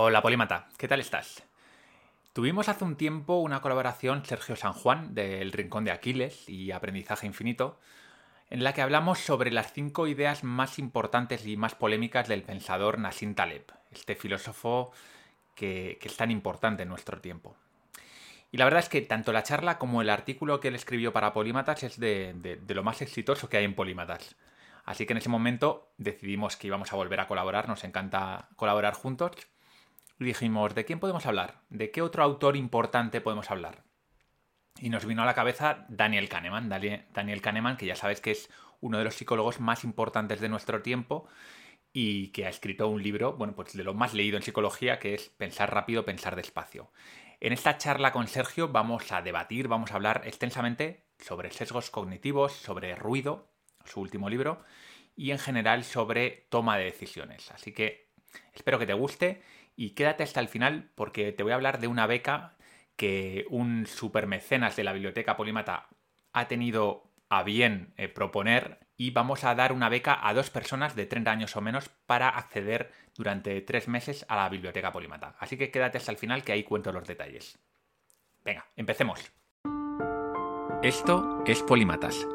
Hola Polímata, ¿qué tal estás? Tuvimos hace un tiempo una colaboración Sergio San Juan del Rincón de Aquiles y Aprendizaje Infinito, en la que hablamos sobre las cinco ideas más importantes y más polémicas del pensador Nassim Taleb, este filósofo que, es tan importante en nuestro tiempo. Y la verdad es que tanto la charla como el artículo que él escribió para Polímatas es de, de lo más exitoso que hay en Polímatas. Así que en ese momento decidimos que íbamos a volver a colaborar, nos encanta colaborar juntos. Dijimos, ¿de quién podemos hablar? ¿De qué otro autor importante podemos hablar? Y nos vino a la cabeza Daniel Kahneman. Daniel Kahneman, que ya sabes que es uno de los psicólogos más importantes de nuestro tiempo y que ha escrito un libro, bueno, pues de lo más leído en psicología, que es Pensar rápido, pensar despacio. En esta charla con Sergio vamos a debatir, vamos a hablar extensamente sobre sesgos cognitivos, sobre ruido su último libro, y en general sobre toma de decisiones. Así que espero que te guste y quédate hasta el final porque te voy a hablar de una beca que un supermecenas de la Biblioteca Polímata ha tenido a bien eh, proponer y vamos a dar una beca a dos personas de 30 años o menos para acceder durante tres meses a la Biblioteca Polímata. Así que quédate hasta el final que ahí cuento los detalles. Venga, empecemos. Esto es Polímatas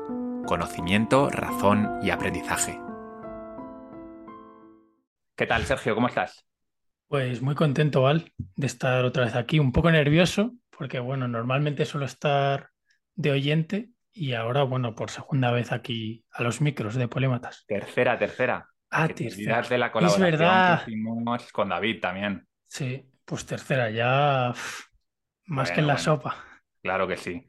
conocimiento, razón y aprendizaje. ¿Qué tal, Sergio? ¿Cómo estás? Pues muy contento, Val, de estar otra vez aquí. Un poco nervioso, porque bueno, normalmente suelo estar de oyente y ahora, bueno, por segunda vez aquí a los micros de Polímatas. Tercera, tercera. Ah, tercera. de la colaboración es verdad. que hicimos con David también. Sí, pues tercera, ya más que en la sopa. Claro que sí.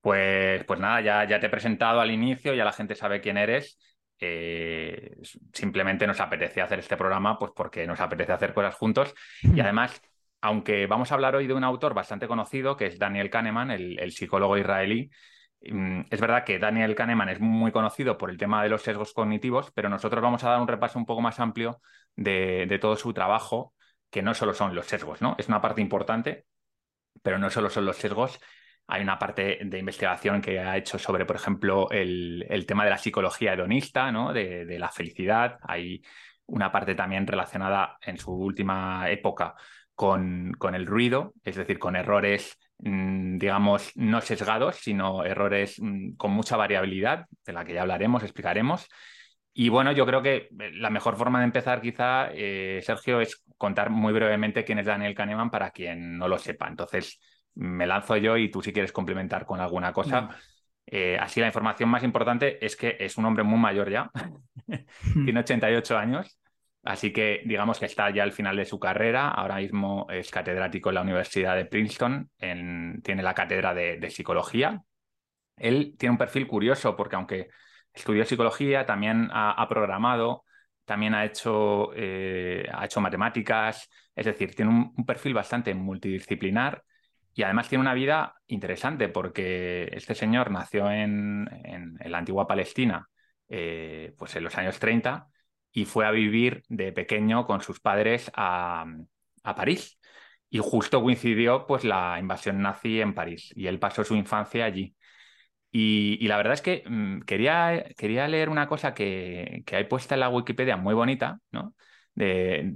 Pues, pues nada, ya, ya te he presentado al inicio, ya la gente sabe quién eres. Eh, simplemente nos apetece hacer este programa, pues porque nos apetece hacer cosas juntos. Y además, aunque vamos a hablar hoy de un autor bastante conocido, que es Daniel Kahneman, el, psicólogo israelí, mm, es verdad que Daniel Kahneman es muy conocido por el tema de los sesgos cognitivos, pero nosotros vamos a dar un repaso un poco más amplio de, de todo su trabajo, que no solo son los sesgos, ¿no? Es una parte importante, pero no solo son los sesgos, hay una parte de investigación que ha hecho sobre, por ejemplo, el, tema de la psicología hedonista, ¿no? de, la felicidad. Hay una parte también relacionada en su última época con, el ruido, es decir, con errores, mm, digamos, no sesgados, sino errores mm, con mucha variabilidad, de la que ya hablaremos, explicaremos. Y bueno, yo creo que la mejor forma de empezar, quizá, eh, Sergio, es contar muy brevemente quién es Daniel Kahneman para quien no lo sepa. Entonces, me lanzo yo y tú si quieres complementar con alguna cosa. Eh, así la información más importante es que es un hombre muy mayor ya, tiene 88 años, así que digamos que está ya al final de su carrera, ahora mismo es catedrático en la Universidad de Princeton, tiene la cátedra de, psicología. Él tiene un perfil curioso porque aunque estudió psicología, también ha, programado, también ha hecho, eh, ha hecho matemáticas, es decir, tiene un perfil bastante multidisciplinar y además tiene una vida interesante porque este señor nació en, la antigua Palestina, eh, pues en los años 30, y fue a vivir de pequeño con sus padres a, París. Y justo coincidió pues la invasión nazi en París y él pasó su infancia allí. Y, la verdad es que mm, quería, quería leer una cosa que, que hay puesta en la Wikipedia muy bonita, ¿no? De,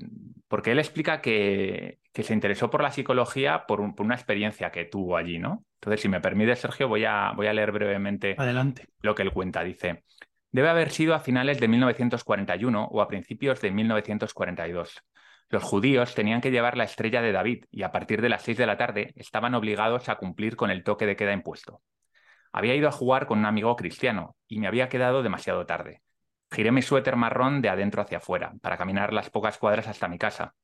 porque él explica que, se interesó por la psicología por, una experiencia que tuvo allí, ¿no? Entonces, si me permite, Sergio, voy a, voy a leer brevemente Adelante. lo que él cuenta. Dice, debe haber sido a finales de 1941 o a principios de 1942. Los judíos tenían que llevar la estrella de David y a partir de las seis de la tarde estaban obligados a cumplir con el toque de queda impuesto. Había ido a jugar con un amigo cristiano y me había quedado demasiado tarde. Giré mi suéter marrón de adentro hacia afuera para caminar las pocas cuadras hasta mi casa.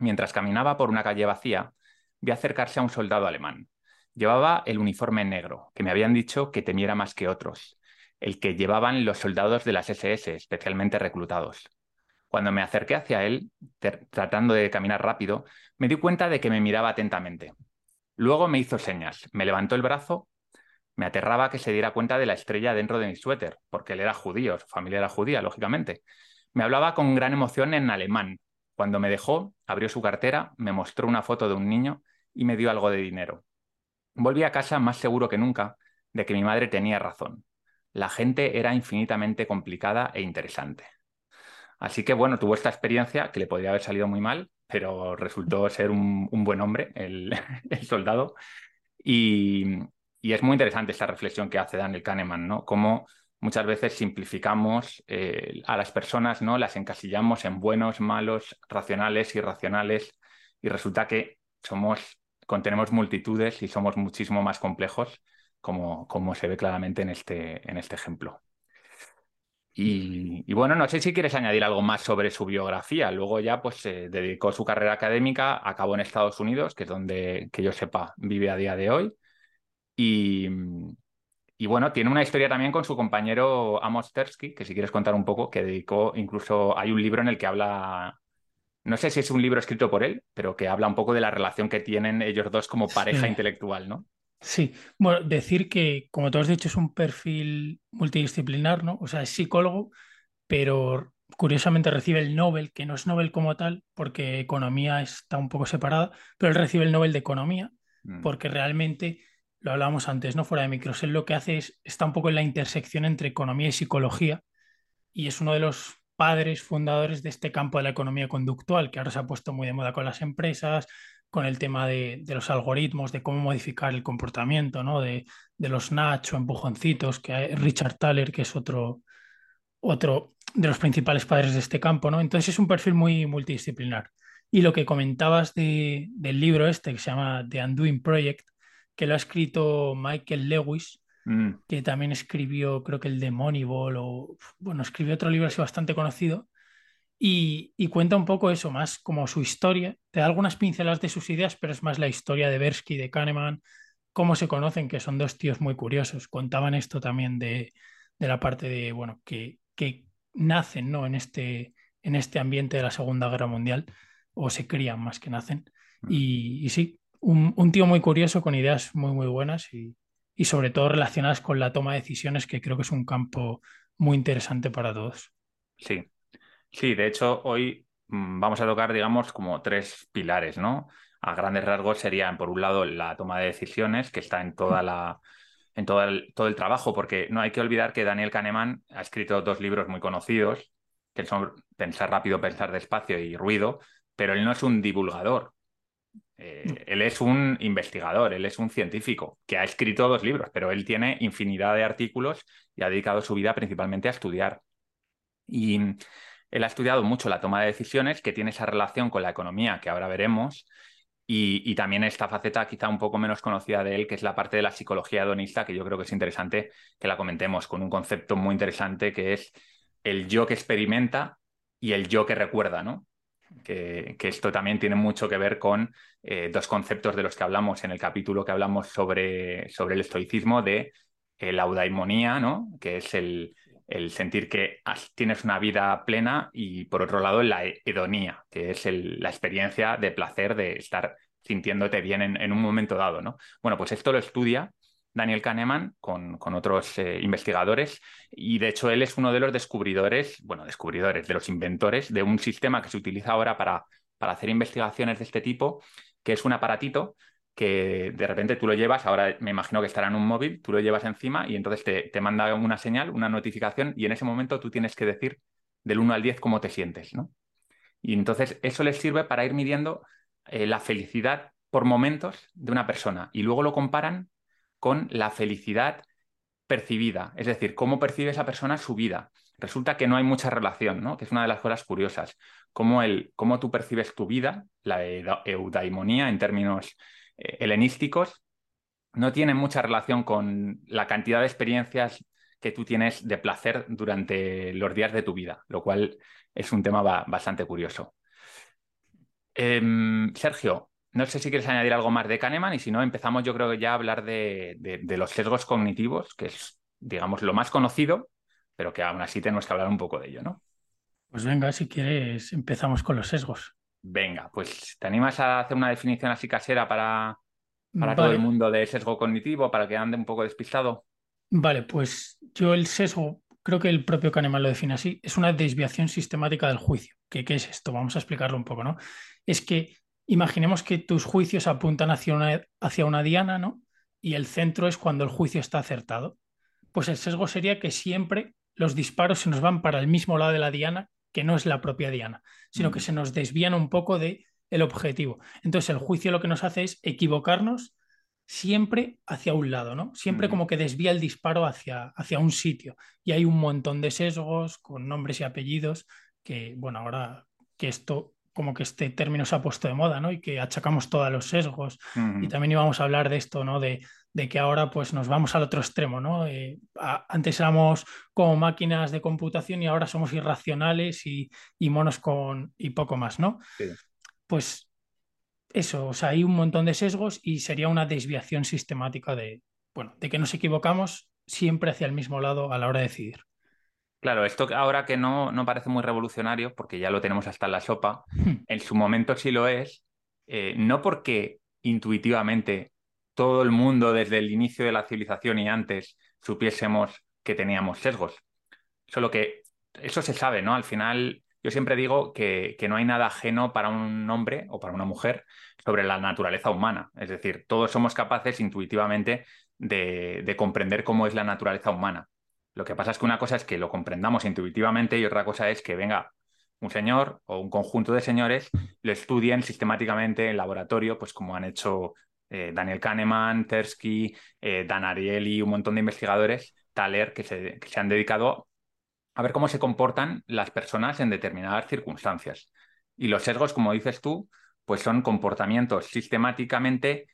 Mientras caminaba por una calle vacía, vi acercarse a un soldado alemán. Llevaba el uniforme negro, que me habían dicho que temiera más que otros, el que llevaban los soldados de las SS, especialmente reclutados. Cuando me acerqué hacia él, tratando de caminar rápido, me di cuenta de que me miraba atentamente. Luego me hizo señas, me levantó el brazo me aterraba que se diera cuenta de la estrella dentro de mi suéter, porque él era judío, su familia era judía, lógicamente. Me hablaba con gran emoción en alemán. Cuando me dejó, abrió su cartera, me mostró una foto de un niño y me dio algo de dinero. Volví a casa más seguro que nunca de que mi madre tenía razón. La gente era infinitamente complicada e interesante. Así que bueno, tuvo esta experiencia que le podría haber salido muy mal, pero resultó ser un, buen hombre, el, soldado. Y, es muy interesante esta reflexión que hace Daniel Kahneman, ¿no? Cómo muchas veces simplificamos eh, a las personas, ¿no? Las encasillamos en buenos, malos, racionales, irracionales, y resulta que somos, contenemos multitudes y somos muchísimo más complejos, como, como se ve claramente en este, en este ejemplo. Y, bueno, no sé si quieres añadir algo más sobre su biografía. Luego ya pues se dedicó su carrera académica, acabó en Estados Unidos, que es donde, que yo sepa, vive a día de hoy. Y, y bueno, tiene una historia también con su compañero Amos Tversky, que si quieres contar un poco, que dedicó, incluso hay un libro en el que habla, no sé si es un libro escrito por él, pero que habla un poco de la relación que tienen ellos dos como pareja intelectual, ¿no? Sí, bueno, decir que, como tú has dicho, es un perfil multidisciplinar, ¿no? O sea, es psicólogo, pero curiosamente recibe el Nobel, que no es Nobel como tal, porque economía está un poco separada, pero él recibe el Nobel de Economía, mm. porque realmente, lo hablábamos antes, ¿no? Fuera de micros, él lo que hace es, está un poco en la intersección entre economía y psicología, y es uno de los padres fundadores de este campo de la economía conductual, que ahora se ha puesto muy de moda con las empresas, con el tema de, los algoritmos, de cómo modificar el comportamiento, ¿no? de, los Natch o empujoncitos, que hay Richard Thaler, que es otro, otro de los principales padres de este campo. ¿no? Entonces es un perfil muy multidisciplinar. Y lo que comentabas del libro este, que se llama The Undoing Project, que lo ha escrito Michael Lewis, mm. que también escribió, creo que el de Moneyball, o bueno, escribió otro libro así bastante conocido, y, cuenta un poco eso, más como su historia. Te da algunas pinceladas de sus ideas, pero es más la historia de Bersky, de Kahneman, cómo se conocen, que son dos tíos muy curiosos. Contaban esto también de, la parte de, bueno, que, que nacen ¿no? en, este, en este ambiente de la Segunda Guerra Mundial, o se crían más que nacen. Mm. Y, sí, un, un, tío muy curioso con ideas muy, muy buenas y, y sobre todo relacionadas con la toma de decisiones, que creo que es un campo muy interesante para todos. Sí, Sí, de hecho, hoy mm, vamos a tocar, digamos, como tres pilares, ¿no? A grandes rasgos serían, por un lado, la toma de decisiones, que está en toda la en todo el, todo el trabajo, porque no hay que olvidar que Daniel Kahneman ha escrito dos libros muy conocidos, que son Pensar rápido, pensar despacio y Ruido, pero él no es un divulgador. Eh, él es un investigador, él es un científico que ha escrito dos libros, pero él tiene infinidad de artículos y ha dedicado su vida principalmente a estudiar. Y él ha estudiado mucho la toma de decisiones, que tiene esa relación con la economía, que ahora veremos, y, también esta faceta quizá un poco menos conocida de él, que es la parte de la psicología hedonista, que yo creo que es interesante que la comentemos, con un concepto muy interesante que es el yo que experimenta y el yo que recuerda, ¿no? Que, esto también tiene mucho que ver con eh, dos conceptos de los que hablamos en el capítulo que hablamos sobre, sobre el estoicismo, de la eudaimonía, ¿no? Que es el, el sentir que tienes una vida plena y por otro lado la hedonía, que es la experiencia de placer de estar sintiéndote bien en, un momento dado. ¿no? Bueno, pues esto lo estudia Daniel Kahneman con, con otros eh, investigadores y de hecho él es uno de los descubridores, bueno, descubridores, de los inventores de un sistema que se utiliza ahora para, para hacer investigaciones de este tipo, que es un aparatito que de repente tú lo llevas, ahora me imagino que estará en un móvil, tú lo llevas encima y entonces te, manda una señal, una notificación y en ese momento tú tienes que decir del 1 al 10 cómo te sientes, ¿no? Y entonces eso les sirve para ir midiendo eh, la felicidad por momentos de una persona y luego lo comparan con la felicidad percibida, es decir, cómo percibe esa persona su vida. Resulta que no hay mucha relación, ¿no? Que es una de las cosas curiosas. Cómo, el, cómo tú percibes tu vida, la eudaimonía en términos eh, helenísticos no tienen mucha relación con la cantidad de experiencias que tú tienes de placer durante los días de tu vida, lo cual es un tema bastante curioso. Em, Sergio, no sé si quieres añadir algo más de Kahneman y si no, empezamos yo creo que ya a hablar de, de, los sesgos cognitivos, que es, digamos, lo más conocido, pero que aún así tenemos que hablar un poco de ello, ¿no? Pues venga, si quieres, empezamos con los sesgos. Venga, pues ¿te animas a hacer una definición así casera para, para todo el mundo de sesgo cognitivo, para que ande un poco despistado? Vale, pues yo el sesgo, creo que el propio Kahneman lo define así, es una desviación sistemática del juicio. ¿Qué, qué es esto? Vamos a explicarlo un poco, ¿no? Es que imaginemos que tus juicios apuntan hacia una, hacia una diana, ¿no? Y el centro es cuando el juicio está acertado. Pues el sesgo sería que siempre los disparos se nos van para el mismo lado de la diana que no es la propia diana, sino que mm. se nos desvían un poco de el objetivo. Entonces el juicio lo que nos hace es equivocarnos siempre hacia un lado, ¿no? Siempre Mm. como que desvía el disparo hacia, hacia un sitio. Y hay un montón de sesgos con nombres y apellidos que, bueno, ahora que esto, como que este término se ha puesto de moda, ¿no? Y que achacamos todos los sesgos. Y también íbamos a hablar de esto, ¿no? De, de que ahora pues nos vamos al otro extremo, ¿no? Eh, a- antes éramos como máquinas de computación y ahora somos irracionales y, y monos con y poco más, ¿no? Sí. Pues eso, o sea, hay un montón de sesgos y sería una desviación sistemática de, bueno, de que nos equivocamos siempre hacia el mismo lado a la hora de decidir. Claro, esto ahora que no, no parece muy revolucionario, porque ya lo tenemos hasta en la sopa, en su momento sí lo es, eh, no porque intuitivamente todo el mundo desde el inicio de la civilización y antes supiésemos que teníamos sesgos, solo que eso se sabe, ¿no? Al final, yo siempre digo que, que no hay nada ajeno para un hombre o para una mujer sobre la naturaleza humana. Es decir, todos somos capaces intuitivamente de, de comprender cómo es la naturaleza humana. Lo que pasa es que una cosa es que lo comprendamos intuitivamente y otra cosa es que venga un señor o un conjunto de señores lo estudien sistemáticamente en laboratorio, pues como han hecho eh, Daniel Kahneman, Tversky, eh, Dan Ariely, un montón de investigadores, Thaler, que se, que se han dedicado a ver cómo se comportan las personas en determinadas circunstancias. Y los sesgos, como dices tú, pues son comportamientos sistemáticamente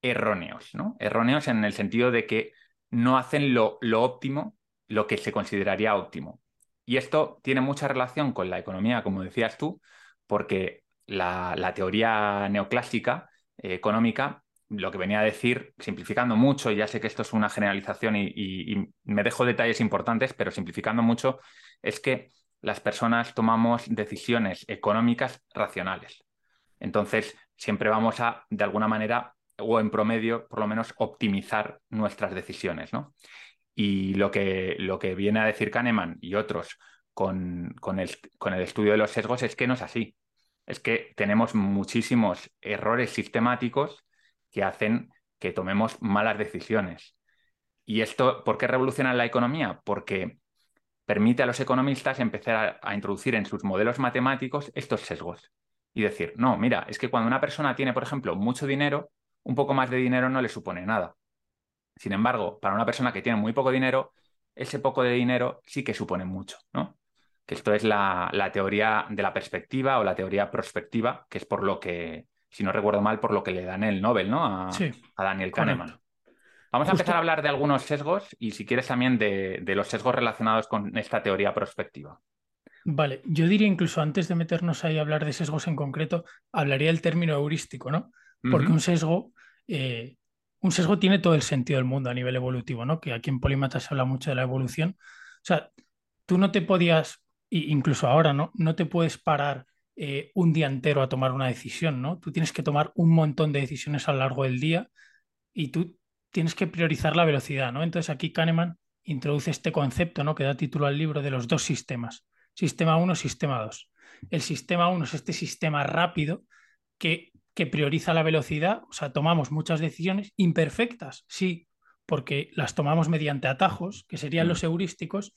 erróneos, ¿no? Erróneos en el sentido de que no hacen lo, lo óptimo, lo que se consideraría óptimo. Y esto tiene mucha relación con la economía, como decías tú, porque la, teoría neoclásica eh, económica lo que venía a decir, simplificando mucho, ya sé que esto es una generalización y, y, y, me dejo detalles importantes, pero simplificando mucho, es que las personas tomamos decisiones económicas racionales. Entonces, siempre vamos a, de alguna manera, o en promedio, por lo menos, optimizar nuestras decisiones, ¿no? Y lo que, lo que viene a decir Kahneman y otros con, con, el, con el estudio de los sesgos es que no es así. Es que tenemos muchísimos errores sistemáticos que hacen que tomemos malas decisiones. ¿Y esto por qué revoluciona la economía? Porque permite a los economistas empezar a, a, introducir en sus modelos matemáticos estos sesgos. Y decir, no, mira, es que cuando una persona tiene, por ejemplo, mucho dinero, un poco más de dinero no le supone nada. Sin embargo, para una persona que tiene muy poco dinero, ese poco de dinero sí que supone mucho, ¿no? Que esto es la, la teoría de la perspectiva o la teoría prospectiva, que es por lo que, si no recuerdo mal, por lo que le dan el Nobel, ¿no? A, sí, a Daniel Kahneman. Correcto. Vamos a empezar a hablar de algunos sesgos y si quieres también de, de, los sesgos relacionados con esta teoría prospectiva. Vale, yo diría incluso antes de meternos ahí a hablar de sesgos en concreto, hablaría del término heurístico, ¿no? Porque uh -huh. un sesgo, eh, un sesgo tiene todo el sentido del mundo a nivel evolutivo, ¿no? Que aquí en Polímata se habla mucho de la evolución. O sea, tú no te podías, incluso ahora, ¿no? No te puedes parar eh, un día entero a tomar una decisión, ¿no? Tú tienes que tomar un montón de decisiones a lo largo del día y tú tienes que priorizar la velocidad, ¿no? Entonces aquí Kahneman introduce este concepto, ¿no? Que da título al libro de los dos sistemas, sistema 1, sistema 2. El sistema 1 es este sistema rápido que, que prioriza la velocidad, o sea, tomamos muchas decisiones imperfectas, sí, porque las tomamos mediante atajos, que serían mm. los heurísticos,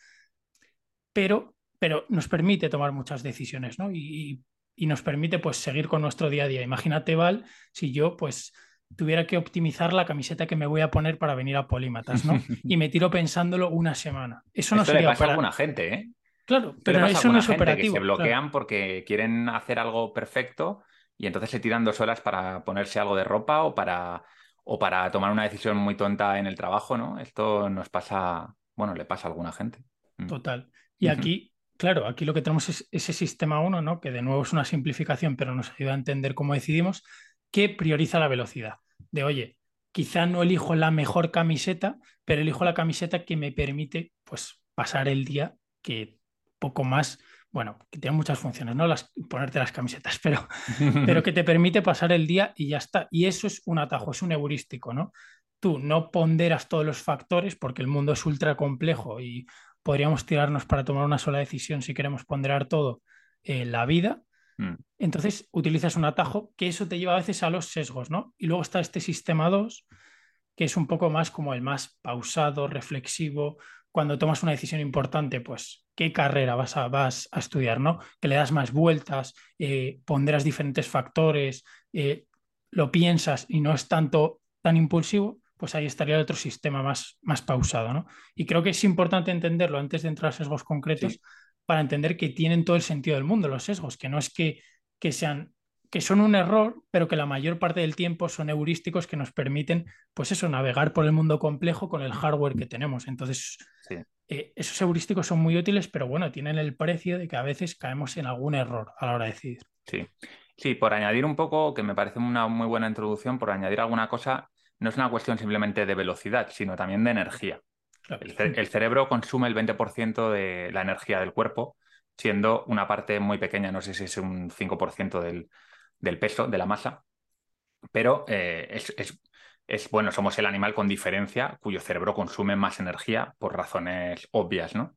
pero, pero nos permite tomar muchas decisiones, ¿no? Y, y nos permite pues seguir con nuestro día a día. Imagínate, Val, si yo pues tuviera que optimizar la camiseta que me voy a poner para venir a Polímatas, ¿no? Y me tiro pensándolo una semana. Eso no Esto sería le pasa para... a alguna gente, ¿eh? Claro, pero eso no es operativo. Que se bloquean claro. porque quieren hacer algo perfecto y entonces se tiran dos horas para ponerse algo de ropa o para, o para tomar una decisión muy tonta en el trabajo, ¿no? Esto nos pasa, bueno, le pasa a alguna gente. Mm. Total. Y aquí, claro, aquí lo que tenemos es ese sistema 1, ¿no? Que de nuevo es una simplificación, pero nos ayuda a entender cómo decidimos, que prioriza la velocidad. De oye, quizá no elijo la mejor camiseta, pero elijo la camiseta que me permite, pues, pasar el día que poco más, bueno, que tiene muchas funciones, ¿no? Las, ponerte las camisetas, pero, pero que te permite pasar el día y ya está. Y eso es un atajo, es un heurístico, ¿no? Tú no ponderas todos los factores porque el mundo es ultra complejo y podríamos tirarnos para tomar una sola decisión si queremos ponderar todo eh, la vida. Mm. Entonces utilizas un atajo que eso te lleva a veces a los sesgos, ¿no? Y luego está este sistema 2, que es un poco más como el más pausado, reflexivo, cuando tomas una decisión importante, pues qué carrera vas a, vas a estudiar, ¿no? Que le das más vueltas, eh, ponderas diferentes factores, eh, lo piensas y no es tanto tan impulsivo, pues ahí estaría el otro sistema más, más pausado, ¿no? Y creo que es importante entenderlo antes de entrar a sesgos concretos para entender que tienen todo el sentido del mundo los sesgos, que no es que, que sean que son un error, pero que la mayor parte del tiempo son heurísticos que nos permiten, pues eso, navegar por el mundo complejo con el hardware que tenemos. Entonces, eh, esos heurísticos son muy útiles, pero bueno, tienen el precio de que a veces caemos en algún error a la hora de decidir. Sí, sí, por añadir un poco, que me parece una muy buena introducción, por añadir alguna cosa, no es una cuestión simplemente de velocidad, sino también de energía. El, cerebro consume el 20% de la energía del cuerpo, siendo una parte muy pequeña, no sé si es un 5% del, del peso, de la masa, pero eh, es, bueno, somos el animal con diferencia cuyo cerebro consume más energía por razones obvias, ¿no?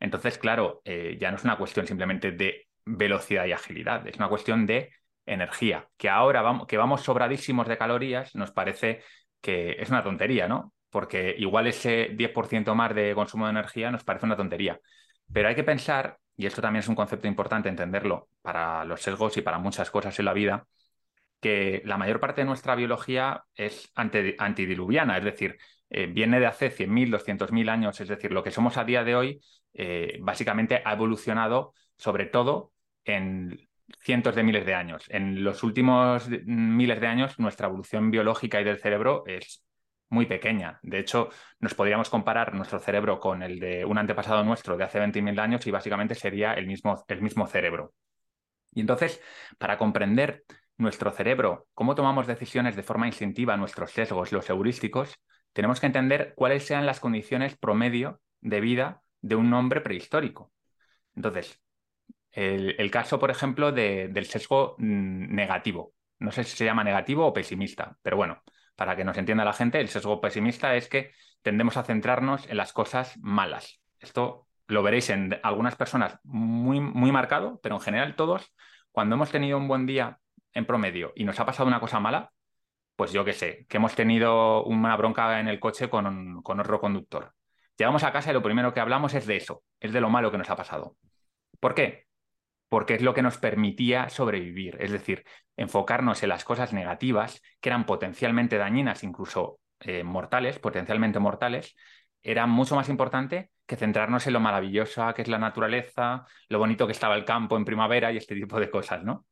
Entonces, claro, eh, ya no es una cuestión simplemente de velocidad y agilidad, es una cuestión de energía, que ahora vamos, que vamos sobradísimos de calorías, nos parece que es una tontería, ¿no? Porque igual ese 10% más de consumo de energía nos parece una tontería. Pero hay que pensar y esto también es un concepto importante entenderlo para los sesgos y para muchas cosas en la vida, que la mayor parte de nuestra biología es antidiluviana, es decir, eh, viene de hace 100.000, 200.000 años, es decir, lo que somos a día de hoy eh, básicamente ha evolucionado sobre todo en cientos de miles de años. En los últimos miles de años nuestra evolución biológica y del cerebro es muy pequeña. De hecho, nos podríamos comparar nuestro cerebro con el de un antepasado nuestro de hace 20.000 años y básicamente sería el mismo, el mismo cerebro. Y entonces, para comprender nuestro cerebro, cómo tomamos decisiones de forma instintiva, nuestros sesgos, los heurísticos, tenemos que entender cuáles sean las condiciones promedio de vida de un hombre prehistórico. Entonces, el, caso, por ejemplo, del sesgo mm, negativo. No sé si se llama negativo o pesimista, pero bueno, para que nos entienda la gente, el sesgo pesimista es que tendemos a centrarnos en las cosas malas. Esto lo veréis en algunas personas muy, muy marcado, pero en general todos, cuando hemos tenido un buen día en promedio y nos ha pasado una cosa mala, pues yo qué sé, que hemos tenido una bronca en el coche con, con otro conductor. Llegamos a casa y lo primero que hablamos es de eso, es de lo malo que nos ha pasado. ¿Por qué? Porque es lo que nos permitía sobrevivir, es decir, enfocarnos en las cosas negativas, que eran potencialmente dañinas, incluso eh, mortales, potencialmente mortales, era mucho más importante que centrarnos en lo maravillosa que es la naturaleza, lo bonito que estaba el campo en primavera y este tipo de cosas, ¿no?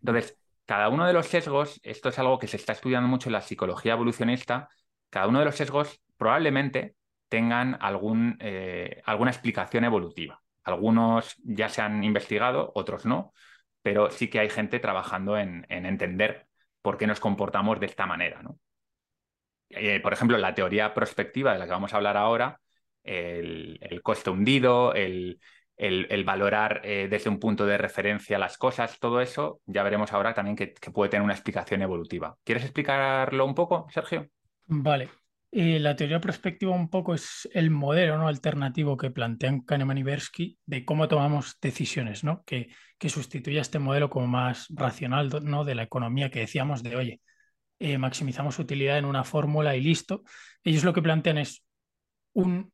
Entonces, cada uno de los sesgos, esto es algo que se está estudiando mucho en la psicología evolucionista, cada uno de los sesgos probablemente tengan algún, eh, alguna explicación evolutiva. Algunos ya se han investigado, otros no, pero sí que hay gente trabajando en, entender por qué nos comportamos de esta manera. Eh, por ejemplo, la teoría prospectiva de la que vamos a hablar ahora, el, coste hundido, el, valorar eh, desde un punto de referencia las cosas, todo eso, ya veremos ahora también que, que, puede tener una explicación evolutiva. ¿Quieres explicarlo un poco, Sergio? Vale, la teoría prospectiva un poco es el modelo ¿no? alternativo que plantean Kahneman y Bersky de cómo tomamos decisiones, ¿no? que, que sustituye a este modelo como más racional ¿no? de la economía que decíamos de, oye, eh, maximizamos utilidad en una fórmula y listo. Ellos lo que plantean es un,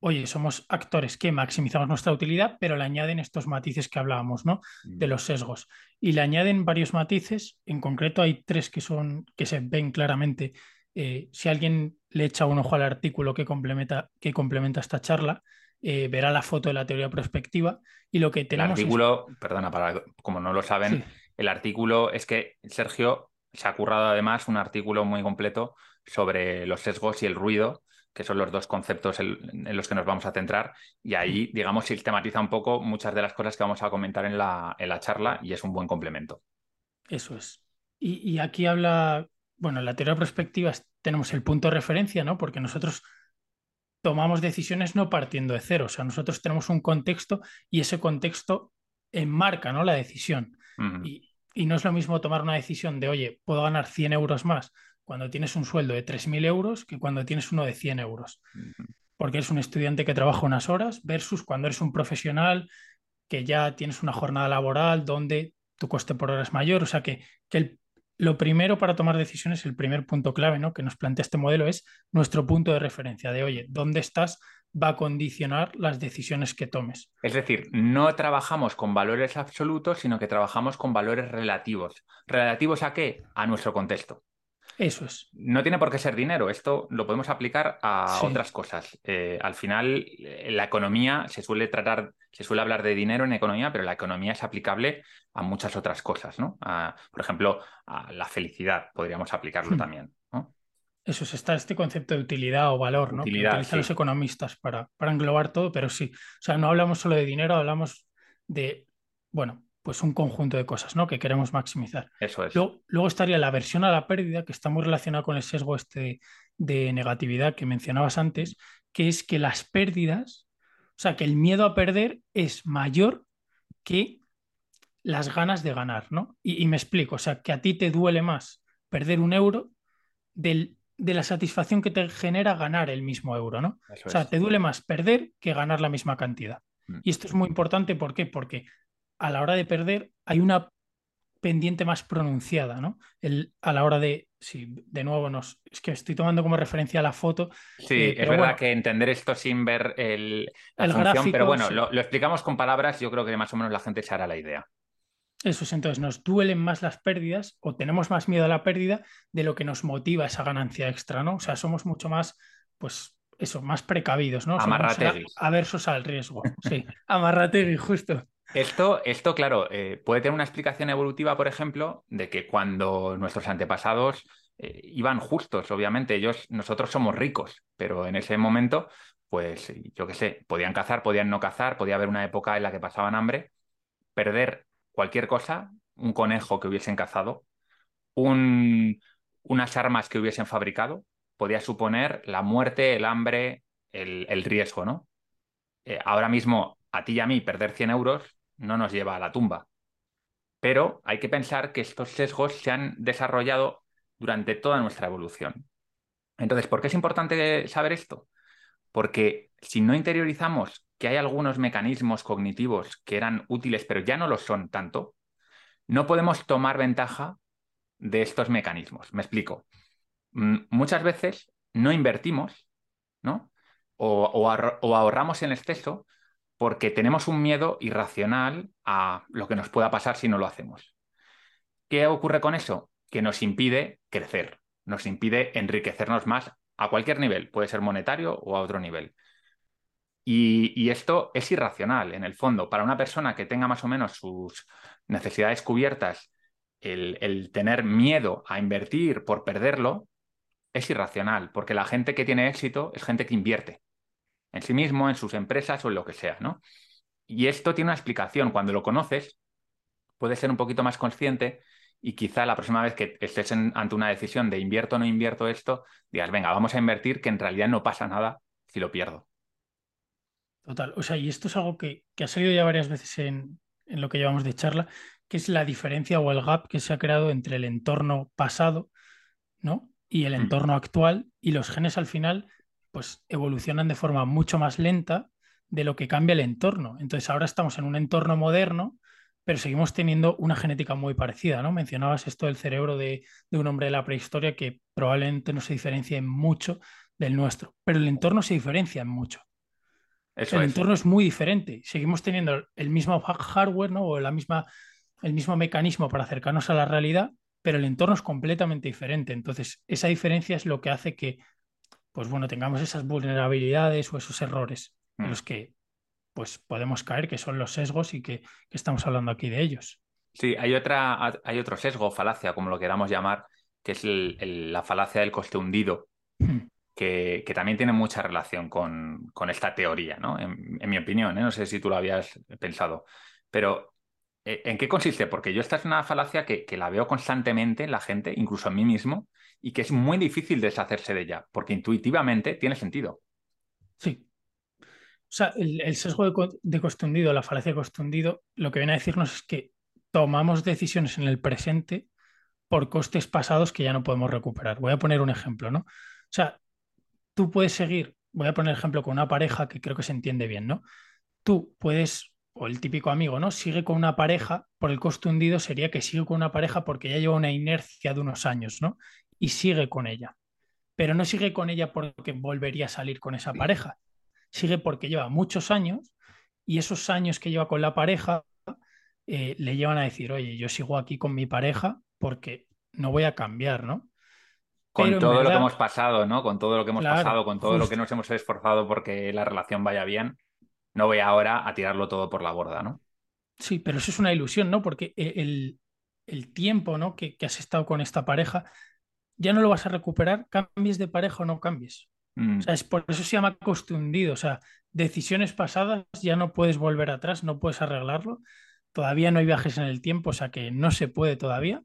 oye, somos actores que maximizamos nuestra utilidad, pero le añaden estos matices que hablábamos, ¿no? De mm. los sesgos. Y le añaden varios matices, en concreto hay tres que son, que se ven claramente eh, si alguien le echa un ojo al artículo que complementa, que complementa esta charla, eh, verá la foto de la teoría prospectiva y lo que tenemos. El artículo, perdona, para, como no lo saben, el artículo es que Sergio se ha currado además un artículo muy completo sobre los sesgos y el ruido, que son los dos conceptos en, los que nos vamos a centrar, y ahí, digamos, sistematiza un poco muchas de las cosas que vamos a comentar en la, en la charla y es un buen complemento. Eso es. Y, y aquí habla bueno, en la teoría prospectiva tenemos el punto de referencia, ¿no? Porque nosotros tomamos decisiones no partiendo de cero, o sea, nosotros tenemos un contexto y ese contexto enmarca, ¿no? La decisión. y, no es lo mismo tomar una decisión de, oye, puedo ganar 100 euros más cuando tienes un sueldo de 3.000 euros que cuando tienes uno de 100 euros. Porque eres un estudiante que trabaja unas horas versus cuando eres un profesional que ya tienes una jornada laboral donde tu coste por hora es mayor. O sea, que, que el lo primero para tomar decisiones, el primer punto clave ¿no? que nos plantea este modelo es nuestro punto de referencia de, oye, ¿dónde estás? va a condicionar las decisiones que tomes. Es decir, no trabajamos con valores absolutos, sino que trabajamos con valores relativos. ¿Relativos a qué? A nuestro contexto. Eso es. No tiene por qué ser dinero, esto lo podemos aplicar a otras cosas. Eh, al final, la economía se suele tratar, se suele hablar de dinero en economía, pero la economía es aplicable a muchas otras cosas, ¿no? por ejemplo, a la felicidad podríamos aplicarlo hmm. también. Eso es, está este concepto de utilidad o valor, ¿no? Utilidad, que utilizan los economistas para, para englobar todo, pero sí. O sea, no hablamos solo de dinero, hablamos de, bueno, pues un conjunto de cosas ¿no? que queremos maximizar. Eso es. Luego, estaría la aversión a la pérdida, que está muy relacionada con el sesgo este de negatividad que mencionabas antes, que es que las pérdidas, o sea, que el miedo a perder es mayor que las ganas de ganar, ¿no? Y, me explico, o sea, que a ti te duele más perder un euro del, de la satisfacción que te genera ganar el mismo euro, ¿no? o sea, te duele más perder que ganar la misma cantidad. Mm. Y esto es muy importante, ¿por qué? Porque a la hora de perder hay una pendiente más pronunciada, ¿no? El, a la hora de, sí, de nuevo, nos, es que estoy tomando como referencia la foto. Sí, eh, es verdad que entender esto sin ver el, la función, pero bueno, lo, explicamos con palabras, yo creo que más o menos la gente se hará la idea. Eso es, entonces nos duelen más las pérdidas o tenemos más miedo a la pérdida de lo que nos motiva esa ganancia extra, ¿no? O sea, somos mucho más, pues, eso, más precavidos, ¿no? Amarrategui. Aversos al riesgo, sí. Amarrategui, justo. Esto, esto claro, eh, puede tener una explicación evolutiva, por ejemplo, de que cuando nuestros antepasados eh, iban justos, obviamente, ellos, nosotros somos ricos, pero en ese momento, pues yo qué sé, podían cazar, podían no cazar, podía haber una época en la que pasaban hambre, perder cualquier cosa, un conejo que hubiesen cazado, un, unas armas que hubiesen fabricado, podía suponer la muerte, el hambre, el, riesgo, ¿no? Eh, ahora mismo, a ti y a mí, perder 100 euros no nos lleva a la tumba. Pero hay que pensar que estos sesgos se han desarrollado durante toda nuestra evolución. Entonces, ¿por qué es importante saber esto? Porque si no interiorizamos que hay algunos mecanismos cognitivos que eran útiles, pero ya no lo son tanto, no podemos tomar ventaja de estos mecanismos. Me explico. Mm, muchas veces no invertimos, ¿no? O, ahorramos en exceso porque tenemos un miedo irracional a lo que nos pueda pasar si no lo hacemos. ¿Qué ocurre con eso? Que nos impide crecer, nos impide enriquecernos más a cualquier nivel, puede ser monetario o a otro nivel. Y, esto es irracional, en el fondo. Para una persona que tenga más o menos sus necesidades cubiertas, el tener miedo a invertir por perderlo es irracional, porque la gente que tiene éxito es gente que invierte en sí mismo, en sus empresas o en lo que sea, ¿no? Y esto tiene una explicación. Cuando lo conoces, puedes ser un poquito más consciente y quizá la próxima vez que estés ante una decisión de invierto o no invierto esto, digas, venga, vamos a invertir que en realidad no pasa nada si lo pierdo. Total. O sea, y esto es algo que, ha salido ya varias veces en, en, lo que llevamos de charla, que es la diferencia o el gap que se ha creado entre el entorno pasado, ¿no? Y el mm. entorno actual. Y los genes al final pues evolucionan de forma mucho más lenta de lo que cambia el entorno. Entonces ahora estamos en un entorno moderno, pero seguimos teniendo una genética muy parecida, ¿no? Mencionabas esto del cerebro de, un hombre de la prehistoria que probablemente no se diferencia mucho del nuestro, pero el entorno se diferencia en mucho. el entorno es muy diferente. Seguimos teniendo el mismo hardware, ¿no? O la misma, el mismo mecanismo para acercarnos a la realidad, pero el entorno es completamente diferente. Entonces, esa diferencia es lo que hace que pues bueno, tengamos esas vulnerabilidades o esos errores en mm. los que pues podemos caer, que son los sesgos y que, estamos hablando aquí de ellos. Sí, hay, otra, hay otro sesgo, falacia, como lo queramos llamar, que es la falacia del coste hundido, hmm. que, también tiene mucha relación con, esta teoría, ¿no? En, mi opinión, ¿eh? no sé si tú lo habías pensado, pero ¿en qué consiste? Porque yo esta es una falacia que, que la veo constantemente en la gente, incluso en mí mismo, y que es muy difícil deshacerse de ella, porque intuitivamente tiene sentido. Sí. O sea, el, sesgo de, de la falacia de costundido, lo que viene a decirnos es que tomamos decisiones en el presente por costes pasados que ya no podemos recuperar. Voy a poner un ejemplo, ¿no? O sea, tú puedes seguir, voy a poner ejemplo con una pareja que creo que se entiende bien, ¿no? Tú puedes o el típico amigo, ¿no? Sigue con una pareja, por el coste hundido sería que sigue con una pareja porque ya lleva una inercia de unos años, ¿no? Y sigue con ella. Pero no sigue con ella porque volvería a salir con esa pareja. Sigue porque lleva muchos años y esos años que lleva con la pareja eh, le llevan a decir, oye, yo sigo aquí con mi pareja porque no voy a cambiar, ¿no? Con todo lo que hemos pasado, ¿no? Con todo lo que hemos pasado, con todo lo que nos hemos esforzado porque la relación vaya bien, no voy ahora a tirarlo todo por la borda, ¿no? Sí, pero eso es una ilusión, ¿no? Porque el, tiempo ¿no? Que, has estado con esta pareja ya no lo vas a recuperar, cambies de pareja o no cambies. Mm. O sea, es por eso se llama costundido. O sea, decisiones pasadas ya no puedes volver atrás, no puedes arreglarlo. Todavía no hay viajes en el tiempo, o sea que no se puede todavía.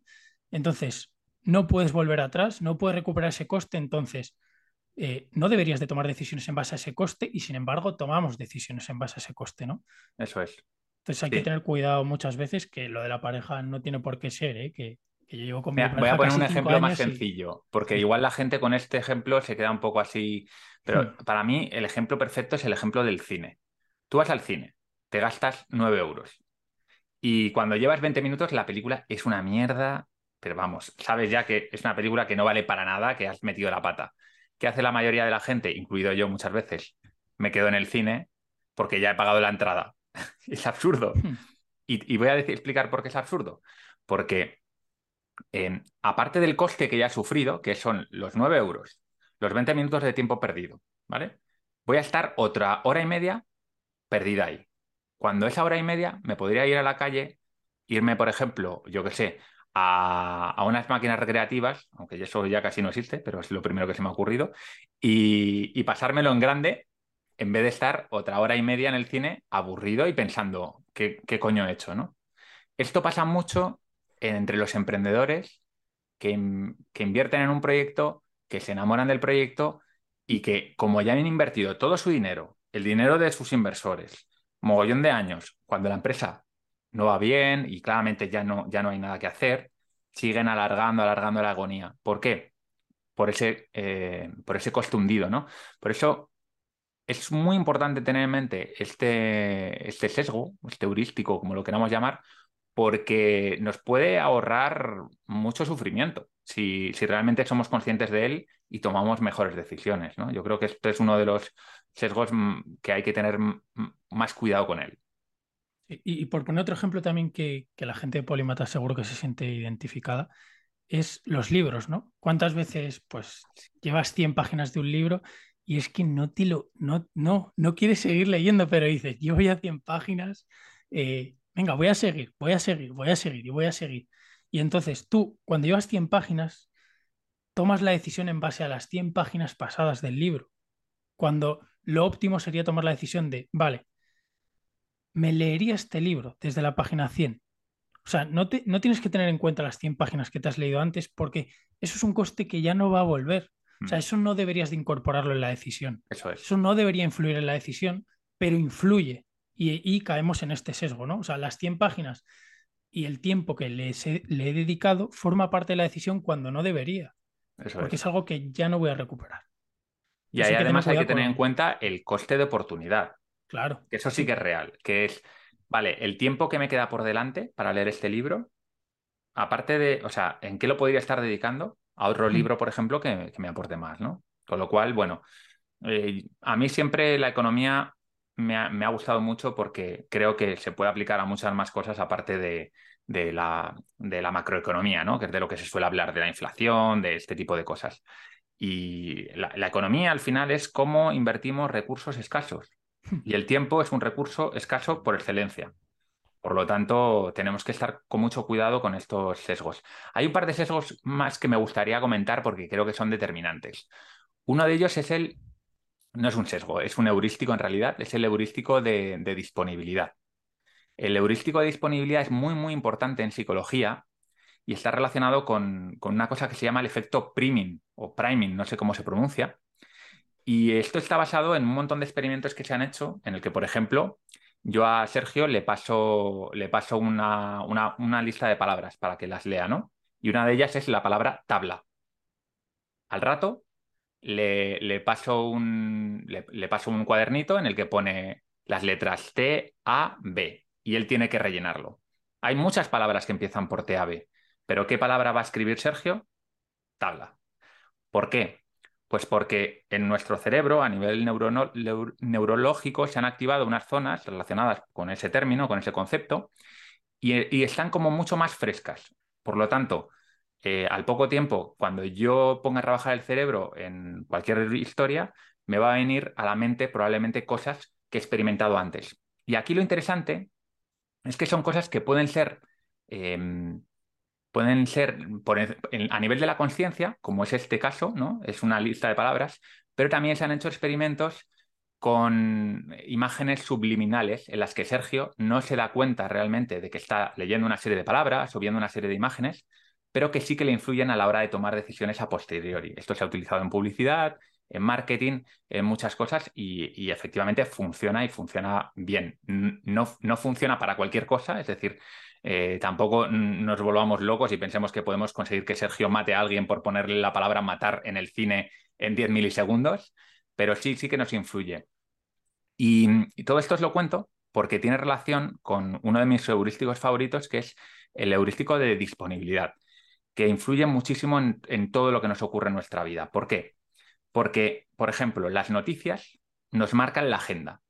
Entonces, no puedes volver atrás, no puedes recuperar ese coste. Entonces, eh, no deberías de tomar decisiones en base a ese coste y sin embargo tomamos decisiones en base a ese coste, ¿no? Eso es. Entonces hay que tener cuidado muchas veces que lo de la pareja no tiene por qué ser, ¿eh? que, yo llevo con mi Voy a poner un ejemplo más sencillo, porque igual la gente con este ejemplo se queda un poco así, pero hmm. para mí el ejemplo perfecto es el ejemplo del cine. Tú vas al cine, te gastas 9 euros y cuando llevas 20 minutos la película es una mierda, pero vamos, sabes ya que es una película que no vale para nada, que has metido la pata. ¿Qué hace la mayoría de la gente, incluido yo muchas veces? Me quedo en el cine porque ya he pagado la entrada. es absurdo. Hmm. Y, voy a explicar por qué es absurdo. Porque em, aparte del coste que ya he sufrido, que son los 9 euros, los 20 minutos de tiempo perdido, ¿vale? Voy a estar otra hora y media perdida ahí. Cuando esa hora y media me podría ir a la calle, irme, por ejemplo, yo qué sé, a, unas máquinas recreativas, aunque eso ya casi no existe, pero es lo primero que se me ha ocurrido, y, pasármelo en grande en vez de estar otra hora y media en el cine aburrido y pensando, ¿qué, coño he hecho? ¿no? Esto pasa mucho entre los emprendedores que, que invierten en un proyecto, que se enamoran del proyecto y que como ya han invertido todo su dinero, el dinero de sus inversores, mogollón de años, cuando la empresa no va bien y claramente ya no, ya no hay nada que hacer, siguen alargando, alargando la agonía. ¿Por qué? Por ese, eh, por ese coste ¿no? Por eso es muy importante tener en mente este, este sesgo, este heurístico, como lo queramos llamar, porque nos puede ahorrar mucho sufrimiento si, si, realmente somos conscientes de él y tomamos mejores decisiones. ¿no? Yo creo que este es uno de los sesgos mm, que hay que tener más cuidado con él. Y, por poner otro ejemplo también que, la gente de Polimata seguro que se siente identificada, es los libros, ¿no? ¿Cuántas veces pues llevas 100 páginas de un libro y es que no te lo, no, no, no quieres seguir leyendo, pero dices, yo voy a 100 páginas, eh, venga, voy a seguir, voy a seguir, voy a seguir y voy a seguir. Y entonces tú, cuando llevas 100 páginas, tomas la decisión en base a las 100 páginas pasadas del libro, cuando lo óptimo sería tomar la decisión de, vale, me leería este libro desde la página 100. O sea, no, te, no tienes que tener en cuenta las 100 páginas que te has leído antes porque eso es un coste que ya no va a volver. O sea, mm. eso no deberías de incorporarlo en la decisión. Eso es. Eso no debería influir en la decisión, pero influye. Y, caemos en este sesgo, ¿no? O sea, las 100 páginas y el tiempo que le he dedicado forma parte de la decisión cuando no debería. Eso porque es. algo que ya no voy a recuperar. Y ahí además hay que tener en cuenta el coste de oportunidad. Claro. Que eso sí que es real, que es, vale, el tiempo que me queda por delante para leer este libro, aparte de, o sea, ¿en qué lo podría estar dedicando? A otro mm. libro, por ejemplo, que, me aporte más, ¿no? Con lo cual, bueno, eh, a mí siempre la economía me ha, gustado mucho porque creo que se puede aplicar a muchas más cosas aparte de, la, de la macroeconomía, ¿no? Que es de lo que se suele hablar de la inflación, de este tipo de cosas. Y la economía al final es cómo invertimos recursos escasos. Y el tiempo es un recurso escaso por excelencia. Por lo tanto, tenemos que estar con mucho cuidado con estos sesgos. Hay un par de sesgos más que me gustaría comentar porque creo que son determinantes. Uno de ellos es el, no es un sesgo, es un heurístico en realidad, es el heurístico de, disponibilidad. El heurístico de disponibilidad es muy, muy importante en psicología y está relacionado con, con, una cosa que se llama el efecto priming o priming, no sé cómo se pronuncia, y esto está basado en un montón de experimentos que se han hecho, en el que, por ejemplo, yo a Sergio le paso, le paso una, una, lista de palabras para que las lea, ¿no? Y una de ellas es la palabra tabla. Al rato le, le paso, un, le, paso un cuadernito en el que pone las letras T, A, B. y él tiene que rellenarlo. Hay muchas palabras que empiezan por TAB, pero ¿qué palabra va a escribir Sergio? Tabla. ¿Por qué? Pues porque en nuestro cerebro, a nivel neurológico, se han activado unas zonas relacionadas con ese término, con ese concepto, y, están como mucho más frescas. Por lo tanto, eh, al poco tiempo, cuando yo ponga a trabajar el cerebro en cualquier historia, me va a venir a la mente probablemente cosas que he experimentado antes. Y aquí lo interesante es que son cosas que pueden ser, em, pueden ser a nivel de la conciencia, como es este caso, ¿no? Es una lista de palabras, pero también se han hecho experimentos con imágenes subliminales en las que Sergio no se da cuenta realmente de que está leyendo una serie de palabras o viendo una serie de imágenes, pero que sí que le influyen a la hora de tomar decisiones a posteriori. Esto se ha utilizado en publicidad, en marketing, en muchas cosas y, efectivamente funciona y funciona bien. No, no, funciona para cualquier cosa, es decir, eh, tampoco nos volvamos locos y pensemos que podemos conseguir que Sergio mate a alguien por ponerle la palabra matar en el cine en 10 milisegundos, pero sí, sí que nos influye. Y, todo esto os lo cuento porque tiene relación con uno de mis heurísticos favoritos, que es el heurístico de disponibilidad, que influye muchísimo en, en todo lo que nos ocurre en nuestra vida. ¿Por qué? Porque, por ejemplo, las noticias nos marcan la agenda.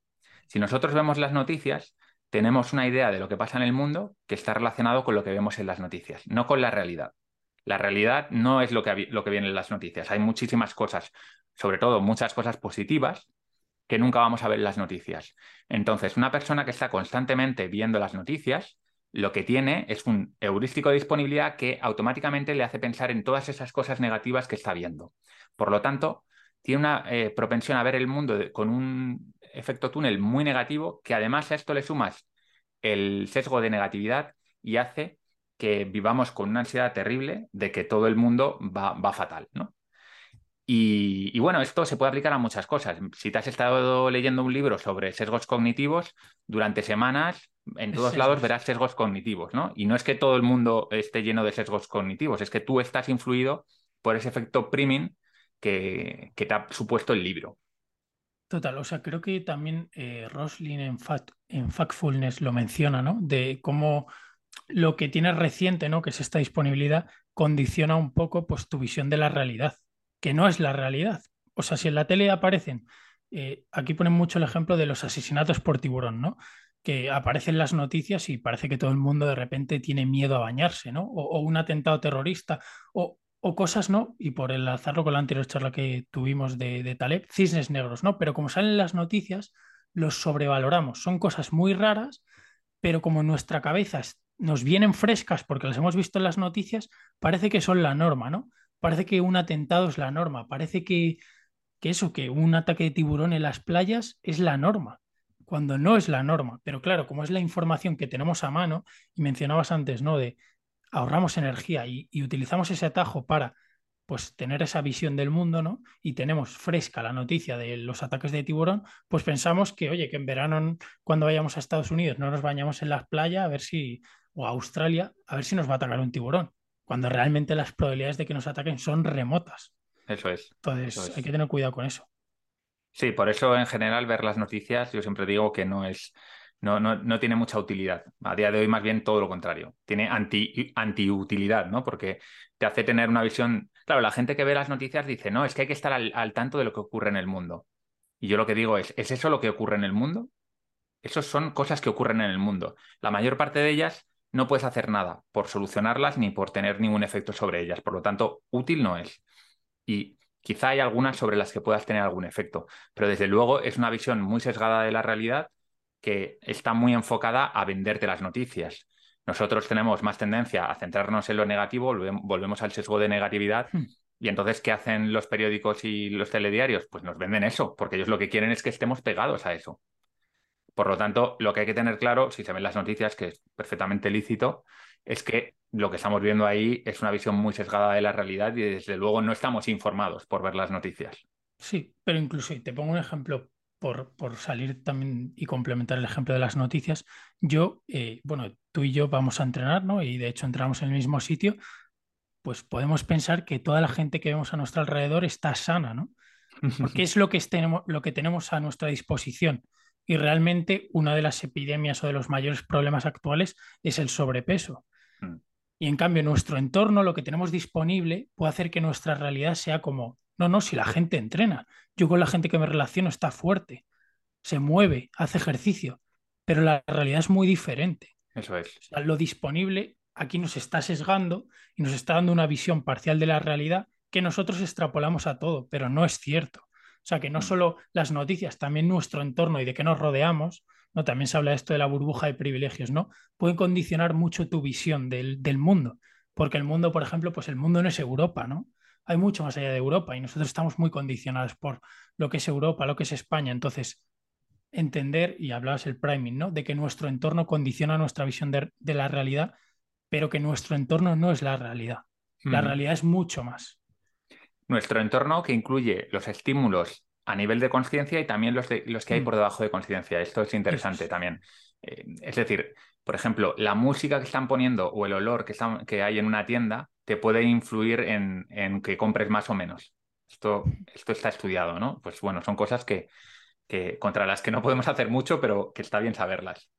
Si nosotros vemos las noticias, tenemos una idea de lo que pasa en el mundo que está relacionado con lo que vemos en las noticias, no con la realidad. La realidad no es lo que, lo que en las noticias. Hay muchísimas cosas, sobre todo muchas cosas positivas, que nunca vamos a ver en las noticias. Entonces, una persona que está constantemente viendo las noticias, lo que tiene es un heurístico de disponibilidad que automáticamente le hace pensar en todas esas cosas negativas que está viendo. Por lo tanto, tiene una eh, propensión a ver el mundo con un efecto túnel muy negativo, que además a esto le sumas el sesgo de negatividad y hace que vivamos con una ansiedad terrible de que todo el mundo va, va fatal, ¿no? Y, bueno, esto se puede aplicar a muchas cosas. Si te has estado leyendo un libro sobre sesgos cognitivos, durante semanas, en todos lados verás sesgos cognitivos, ¿no? Y no es que todo el mundo esté lleno de sesgos cognitivos, es que tú estás influido por ese efecto priming que, te ha supuesto el libro. Total, o sea, creo que también eh, Roslin en, en Factfulness lo menciona, ¿no? De cómo lo que tienes reciente, ¿no? Que es esta disponibilidad, condiciona un poco pues, tu visión de la realidad, que no es la realidad. O sea, si en la tele aparecen, eh, aquí ponen mucho el ejemplo de los asesinatos por tiburón, ¿no? Que aparecen las noticias y parece que todo el mundo de repente tiene miedo a bañarse, ¿no? O, o un atentado terrorista, o o cosas, ¿no? Y por enlazarlo con la anterior charla que tuvimos de, de Taleb, cisnes negros, ¿no? Pero como salen las noticias, los sobrevaloramos. Son cosas muy raras, pero como en nuestra cabeza nos vienen frescas porque las hemos visto en las noticias, parece que son la norma, ¿no? Parece que un atentado es la norma, parece que, que eso, que un ataque de tiburón en las playas es la norma, cuando no es la norma. Pero claro, como es la información que tenemos a mano, y mencionabas antes, ¿no? De ahorramos energía y, utilizamos ese atajo para pues tener esa visión del mundo, ¿no? Y tenemos fresca la noticia de los ataques de tiburón, pues pensamos que, oye, que en verano cuando vayamos a Estados Unidos no nos bañamos en las playas a ver si, o a Australia, a ver si nos va a atacar un tiburón, cuando realmente las probabilidades de que nos ataquen son remotas. Eso es. Entonces hay que tener cuidado con eso. Sí, por eso en general ver las noticias, yo siempre digo que no es no, no, tiene mucha utilidad. A día de hoy, más bien todo lo contrario. Tiene anti, anti-utilidad, ¿no? Porque te hace tener una visión. Claro, la gente que ve las noticias dice, no, es que hay que estar al, tanto de lo que ocurre en el mundo. Y yo lo que digo es, ¿es eso lo que ocurre en el mundo? Esas son cosas que ocurren en el mundo. La mayor parte de ellas no puedes hacer nada por solucionarlas ni por tener ningún efecto sobre ellas. Por lo tanto, útil no es. Y quizá hay algunas sobre las que puedas tener algún efecto. Pero desde luego es una visión muy sesgada de la realidad que está muy enfocada a venderte las noticias. Nosotros tenemos más tendencia a centrarnos en lo negativo, volvemos al sesgo de negatividad. Hmm. Y entonces, ¿qué hacen los periódicos y los telediarios? Pues nos venden eso, porque ellos lo que quieren es que estemos pegados a eso. Por lo tanto, lo que hay que tener claro, si se ven las noticias, que es perfectamente lícito, es que lo que estamos viendo ahí es una visión muy sesgada de la realidad y desde luego no estamos informados por ver las noticias. Sí, pero incluso, te pongo un ejemplo por, salir también y complementar el ejemplo de las noticias, yo, eh, bueno, tú y yo vamos a entrenar, ¿no? Y de hecho entramos en el mismo sitio, pues podemos pensar que toda la gente que vemos a nuestro alrededor está sana, ¿no? Porque es lo que, tenemos, lo que tenemos a nuestra disposición. Y realmente una de las epidemias o de los mayores problemas actuales es el sobrepeso. Mm. Y en cambio nuestro entorno, lo que tenemos disponible, puede hacer que nuestra realidad sea como, no, no, si la gente entrena, yo con la gente que me relaciono está fuerte, se mueve, hace ejercicio, pero la realidad es muy diferente. Eso es. lo disponible aquí nos está sesgando y nos está dando una visión parcial de la realidad que nosotros extrapolamos a todo, pero no es cierto. O sea que no mm. solo las noticias, también nuestro entorno y de qué nos rodeamos, ¿no? También se habla de esto de la burbuja de privilegios, ¿no? Pueden condicionar mucho tu visión del, del mundo. Porque el mundo, por ejemplo, pues el mundo no es Europa, ¿no? Hay mucho más allá de Europa y nosotros estamos muy condicionados por lo que es Europa, lo que es España. Entonces, entender, y hablabas el priming, ¿no? De que nuestro entorno condiciona nuestra visión de, la realidad, pero que nuestro entorno no es la realidad. La realidad es mucho más. Nuestro entorno que incluye los estímulos a nivel de conciencia y también los, de, los que hay mm. por debajo de conciencia. Esto es interesante también. Eh, es decir, por ejemplo, la música que están poniendo o el olor que, que hay en una tienda te puede influir en, en, que compres más o menos. Esto, esto está estudiado, ¿no? Pues bueno, son cosas que, que, contra las que no podemos hacer mucho, pero que está bien saberlas.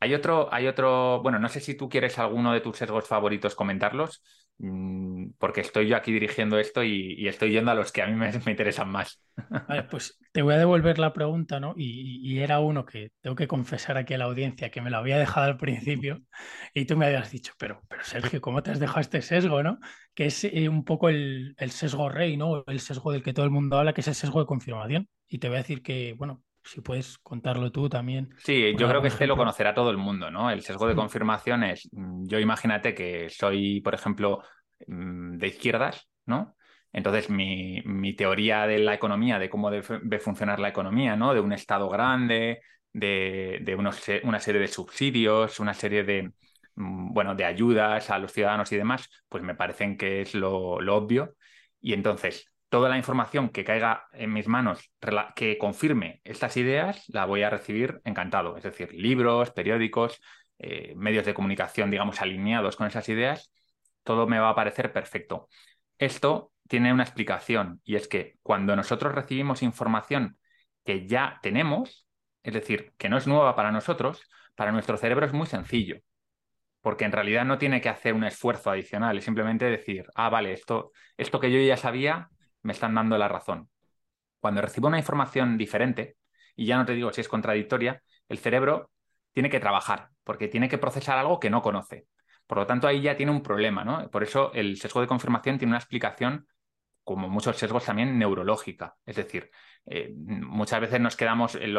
Hay otro, hay otro, bueno, no sé si tú quieres alguno de tus sesgos favoritos comentarlos, mm, porque estoy yo aquí dirigiendo esto y, estoy yendo a los que a mí me, interesan más. Vale, pues te voy a devolver la pregunta, ¿no? Y, era uno que tengo que confesar aquí a la audiencia que me lo había dejado al principio y tú me habías dicho, pero, pero Sergio, ¿cómo te has dejado este sesgo, no? Que es eh, un poco el, el sesgo rey, ¿no? El sesgo del que todo el mundo habla, que es el sesgo de confirmación. Y te voy a decir que, bueno, si puedes contarlo tú también. Sí, yo creo que este lo conocerá todo el mundo, ¿no? El sesgo de confirmación es, mm, yo imagínate que soy, por ejemplo, mm, de izquierdas, ¿no? Entonces, mi, teoría de la economía, de cómo debe funcionar la economía, ¿no? De un Estado grande, de, una serie de subsidios, una serie de, mm, bueno, de ayudas a los ciudadanos y demás, pues me parecen que es lo, lo obvio. Y entonces, toda la información que caiga en mis manos que confirme estas ideas, la voy a recibir encantado. Es decir, libros, periódicos, eh, medios de comunicación, digamos, alineados con esas ideas, todo me va a parecer perfecto. Esto tiene una explicación y es que cuando nosotros recibimos información que ya tenemos, es decir, que no es nueva para nosotros, para nuestro cerebro es muy sencillo, porque en realidad no tiene que hacer un esfuerzo adicional, es simplemente decir, ah, vale, esto, esto que yo ya sabía, me están dando la razón. Cuando recibo una información diferente, y ya no te digo si es contradictoria, el cerebro tiene que trabajar, porque tiene que procesar algo que no conoce. Por lo tanto, ahí ya tiene un problema, ¿no? Por eso el sesgo de confirmación tiene una explicación, como muchos sesgos también, neurológica. Es decir, eh, muchas veces nos quedamos en,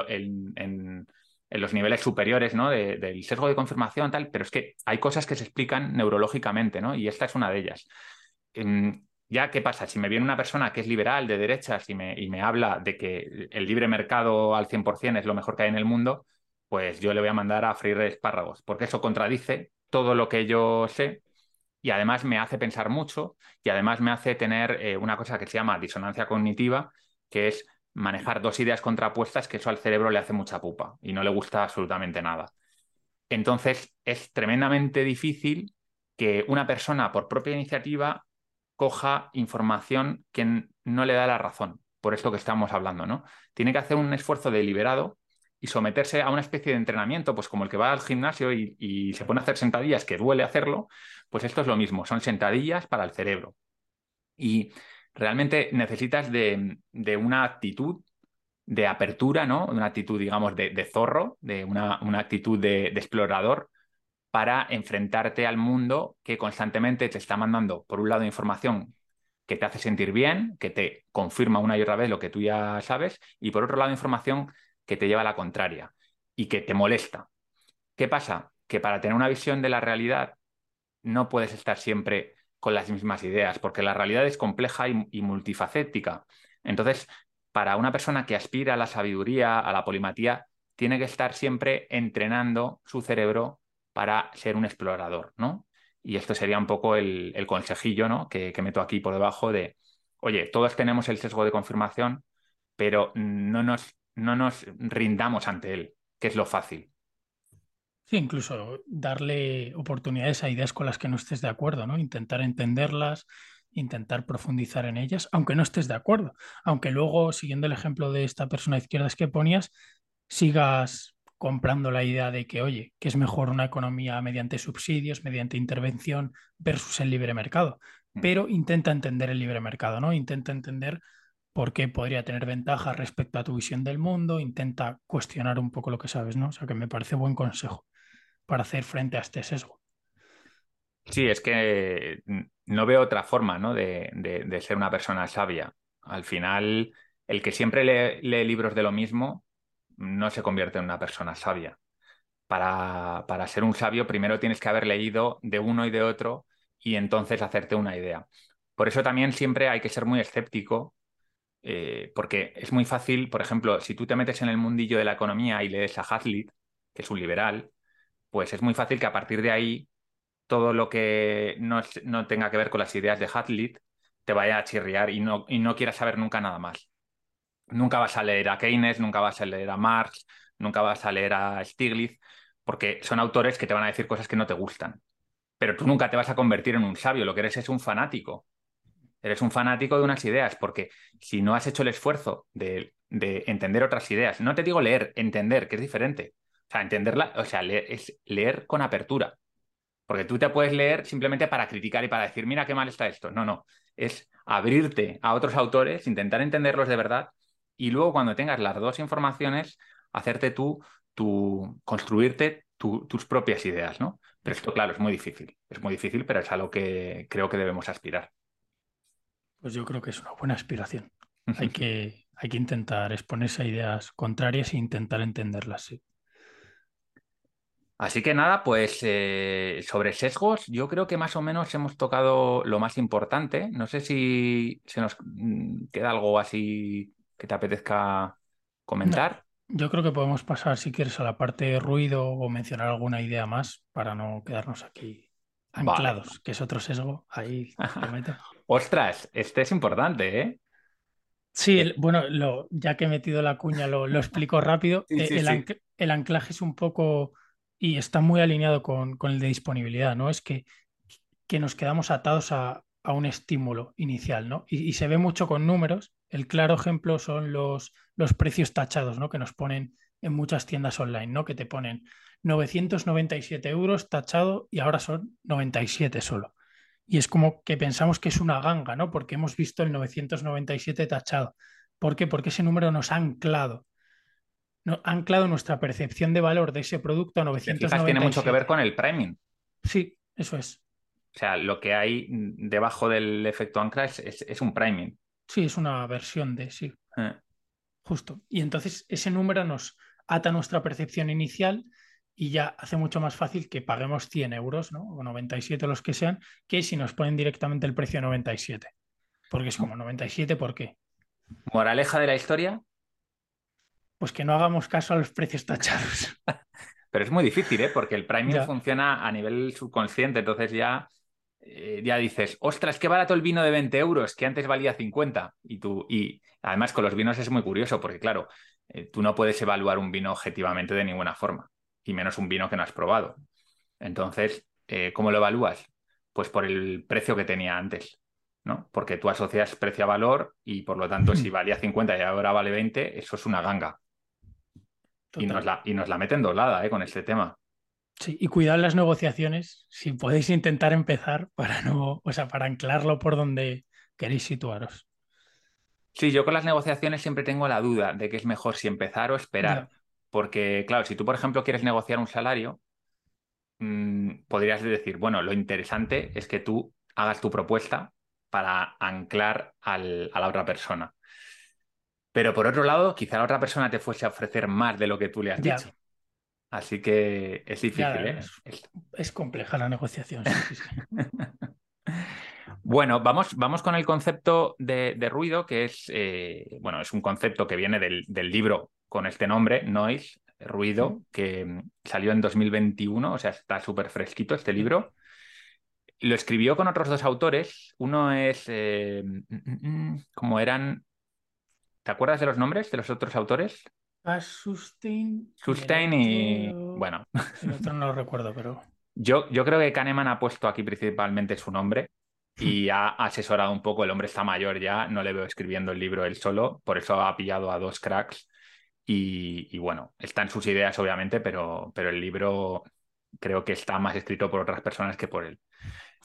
los niveles superiores ¿no? del sesgo de confirmación, tal, pero es que hay cosas que se explican neurológicamente, ¿no? Y esta es una de ellas. Ya, ¿qué pasa? Si me viene una persona que es liberal, de derechas, y me, y me habla de que el libre mercado al 100% es lo mejor que hay en el mundo, pues yo le voy a mandar a freír espárragos, porque eso contradice todo lo que yo sé y además me hace pensar mucho y además me hace tener eh, una cosa que se llama disonancia cognitiva, que es manejar dos ideas contrapuestas, que eso al cerebro le hace mucha pupa y no le gusta absolutamente nada. Entonces es tremendamente difícil que una persona por propia iniciativa coja información que no le da la razón, por esto que estamos hablando, ¿no? Tiene que hacer un esfuerzo deliberado y someterse a una especie de entrenamiento, pues como el que va al gimnasio y, se pone a hacer sentadillas, que duele hacerlo, pues esto es lo mismo, son sentadillas para el cerebro. Y realmente necesitas de, una actitud de apertura, ¿no? Una actitud, digamos, de, zorro, de una, una actitud de, explorador, para enfrentarte al mundo que constantemente te está mandando, por un lado, información que te hace sentir bien, que te confirma una y otra vez lo que tú ya sabes, y por otro lado, información que te lleva a la contraria y que te molesta. ¿Qué pasa? Que para tener una visión de la realidad no puedes estar siempre con las mismas ideas, porque la realidad es compleja y, multifacética. Entonces, para una persona que aspira a la sabiduría, a la polimatía, tiene que estar siempre entrenando su cerebro para ser un explorador, ¿no? Y esto sería un poco el, consejillo, ¿no? Que, meto aquí por debajo de, oye, todos tenemos el sesgo de confirmación, pero no nos, no nos rindamos ante él, que es lo fácil. Sí, incluso darle oportunidades a ideas con las que no estés de acuerdo, ¿no? Intentar entenderlas, intentar profundizar en ellas, aunque no estés de acuerdo. Aunque luego, siguiendo el ejemplo de esta persona de izquierdas que ponías, sigas comprando la idea de que, oye, que es mejor una economía mediante subsidios, mediante intervención versus el libre mercado. Mm. Pero intenta entender el libre mercado, ¿no? Intenta entender por qué podría tener ventajas respecto a tu visión del mundo, intenta cuestionar un poco lo que sabes, ¿no? O sea, que me parece buen consejo para hacer frente a este sesgo. Sí, es que no veo otra forma ¿no? de, de- de ser una persona sabia. Al final, el que siempre lee, lee libros de lo mismo no se convierte en una persona sabia. Para, para ser un sabio, primero tienes que haber leído de uno y de otro y entonces hacerte una idea. Por eso también siempre hay que ser muy escéptico, eh, porque es muy fácil, por ejemplo, si tú te metes en el mundillo de la economía y lees a Hazlitt, que es un liberal, pues es muy fácil que a partir de ahí todo lo que no, no tenga que ver con las ideas de Hazlitt te vaya a chirriar y no, y no quieras saber nunca nada más. Nunca vas a leer a Keynes, nunca vas a leer a Marx, nunca vas a leer a Stiglitz, porque son autores que te van a decir cosas que no te gustan. Pero tú nunca te vas a convertir en un sabio, lo que eres es un fanático. Eres un fanático de unas ideas, porque si no has hecho el esfuerzo de, de entender otras ideas, no te digo leer, entender, que es diferente. O sea, entenderla, o sea, leer, es leer con apertura. Porque tú te puedes leer simplemente para criticar y para decir, mira qué mal está esto. No, no. Es abrirte a otros autores, intentar entenderlos de verdad y luego cuando tengas las dos informaciones, hacerte tú, tu, construirte tu- tus propias ideas, ¿no? Pero esto, claro, es muy difícil. Es muy difícil, pero es a lo que creo que debemos aspirar. Pues yo creo que es una buena aspiración. Hay que, hay que intentar exponerse a ideas contrarias e intentar entenderlas, sí. Así que nada, pues eh, sobre sesgos, yo creo que más o menos hemos tocado lo más importante. No sé si se nos mm, queda algo así que te apetezca comentar. Yo creo que podemos pasar, si quieres, a la parte de ruido o mencionar alguna idea más para no quedarnos aquí Vale. anclados, que es otro sesgo. Ahí te meto. Ostras, este es importante, ¿eh? Sí, el- bueno, lo, ya que he metido la cuña, lo, lo explico rápido. Sí, Eh, sí, el, sí. anc- el anclaje es un poco, y está muy alineado con, con el de disponibilidad, ¿no? Es que, que nos quedamos atados a, a un estímulo inicial, ¿no? Y, y se ve mucho con números. El claro ejemplo son los, los precios tachados, ¿no? Que nos ponen en muchas tiendas online, ¿no? Que te ponen 997 euros tachado y ahora son 97 solo. Y es como que pensamos que es una ganga, ¿no? Porque hemos visto el 997 tachado. ¿Por qué? Porque ese número nos ha anclado. No, ha anclado nuestra percepción de valor de ese producto a Te 997. fijas, tiene mucho que ver con el priming. Sí, eso es. O sea, lo que hay debajo del efecto ancla es, es- es un priming. Sí, es una versión de, sí, Eh, justo. Y entonces ese número nos ata nuestra percepción inicial y ya hace mucho más fácil que paguemos 100 euros, ¿no? O 97 los que sean, que si nos ponen directamente el precio 97. Porque es como 97, ¿por qué? Moraleja de la historia, Pues que no hagamos caso a los precios tachados. pero es muy difícil, ¿eh? Porque el priming Ya. funciona a nivel subconsciente, entonces ya, eh, ya dices, ostras, qué barato el vino de 20 euros, que antes valía 50. Y tú, y además con los vinos es muy curioso, porque claro, eh, tú no puedes evaluar un vino objetivamente de ninguna forma, y menos un vino que no has probado. Entonces, eh, ¿cómo lo evalúas? Pues por el precio que tenía antes, ¿no? Porque tú asocias precio a valor y por lo tanto, si valía 50 y ahora vale 20, eso es una ganga. Y nos, la, y nos la meten doblada. Con este tema. Sí, y cuidad las negociaciones, si podéis intentar empezar para no, o sea, para anclarlo por donde queréis situaros. Sí, yo con las negociaciones siempre tengo la duda de que es mejor si empezar o esperar. Porque, claro, si tú, por ejemplo, quieres negociar un salario, mm, podrías decir, bueno, lo interesante es que tú hagas tu propuesta para anclar al- a la otra persona. Pero por otro lado, quizá la otra persona te fuese a ofrecer más de lo que tú le has Ya. dicho. Así que es difícil, Ya, ¿eh? es- compleja la negociación. sí, sí, sí. Bueno, vamos, vamos con el concepto de, de ruido, que es, eh, bueno, es un concepto que viene del, del libro con este nombre, Noise, ruido, que mm, salió en 2021, o sea, está súper fresquito este libro. Lo escribió con otros dos autores. Uno es, eh, mm, mm, como eran, ¿te acuerdas de los nombres de los otros autores? Sustain. Sustain y, otro- bueno, El otro no lo recuerdo, pero. Yo, yo creo que Kahneman ha puesto aquí principalmente su nombre y ha asesorado un poco. El hombre está mayor ya, no le veo escribiendo el libro él solo, por eso ha pillado a dos cracks Y, bueno, están sus ideas, obviamente, pero, pero el libro creo que está más escrito por otras personas que por él.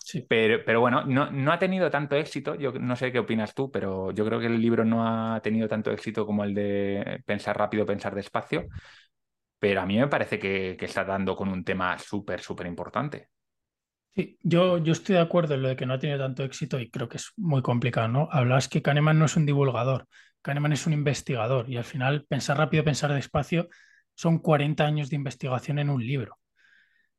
Sí. Pero, pero bueno, no, no, ha tenido tanto éxito, yo no sé qué opinas tú, pero yo creo que el libro no ha tenido tanto éxito como el de Pensar rápido, pensar despacio, pero a mí me parece que, que está dando con un tema súper, súper importante. Sí, yo, yo estoy de acuerdo en lo de que no ha tenido tanto éxito y creo que es muy complicado, ¿no? Hablabas que Kahneman no es un divulgador, Kahneman es un investigador y al final pensar rápido, pensar despacio son 40 años de investigación en un libro,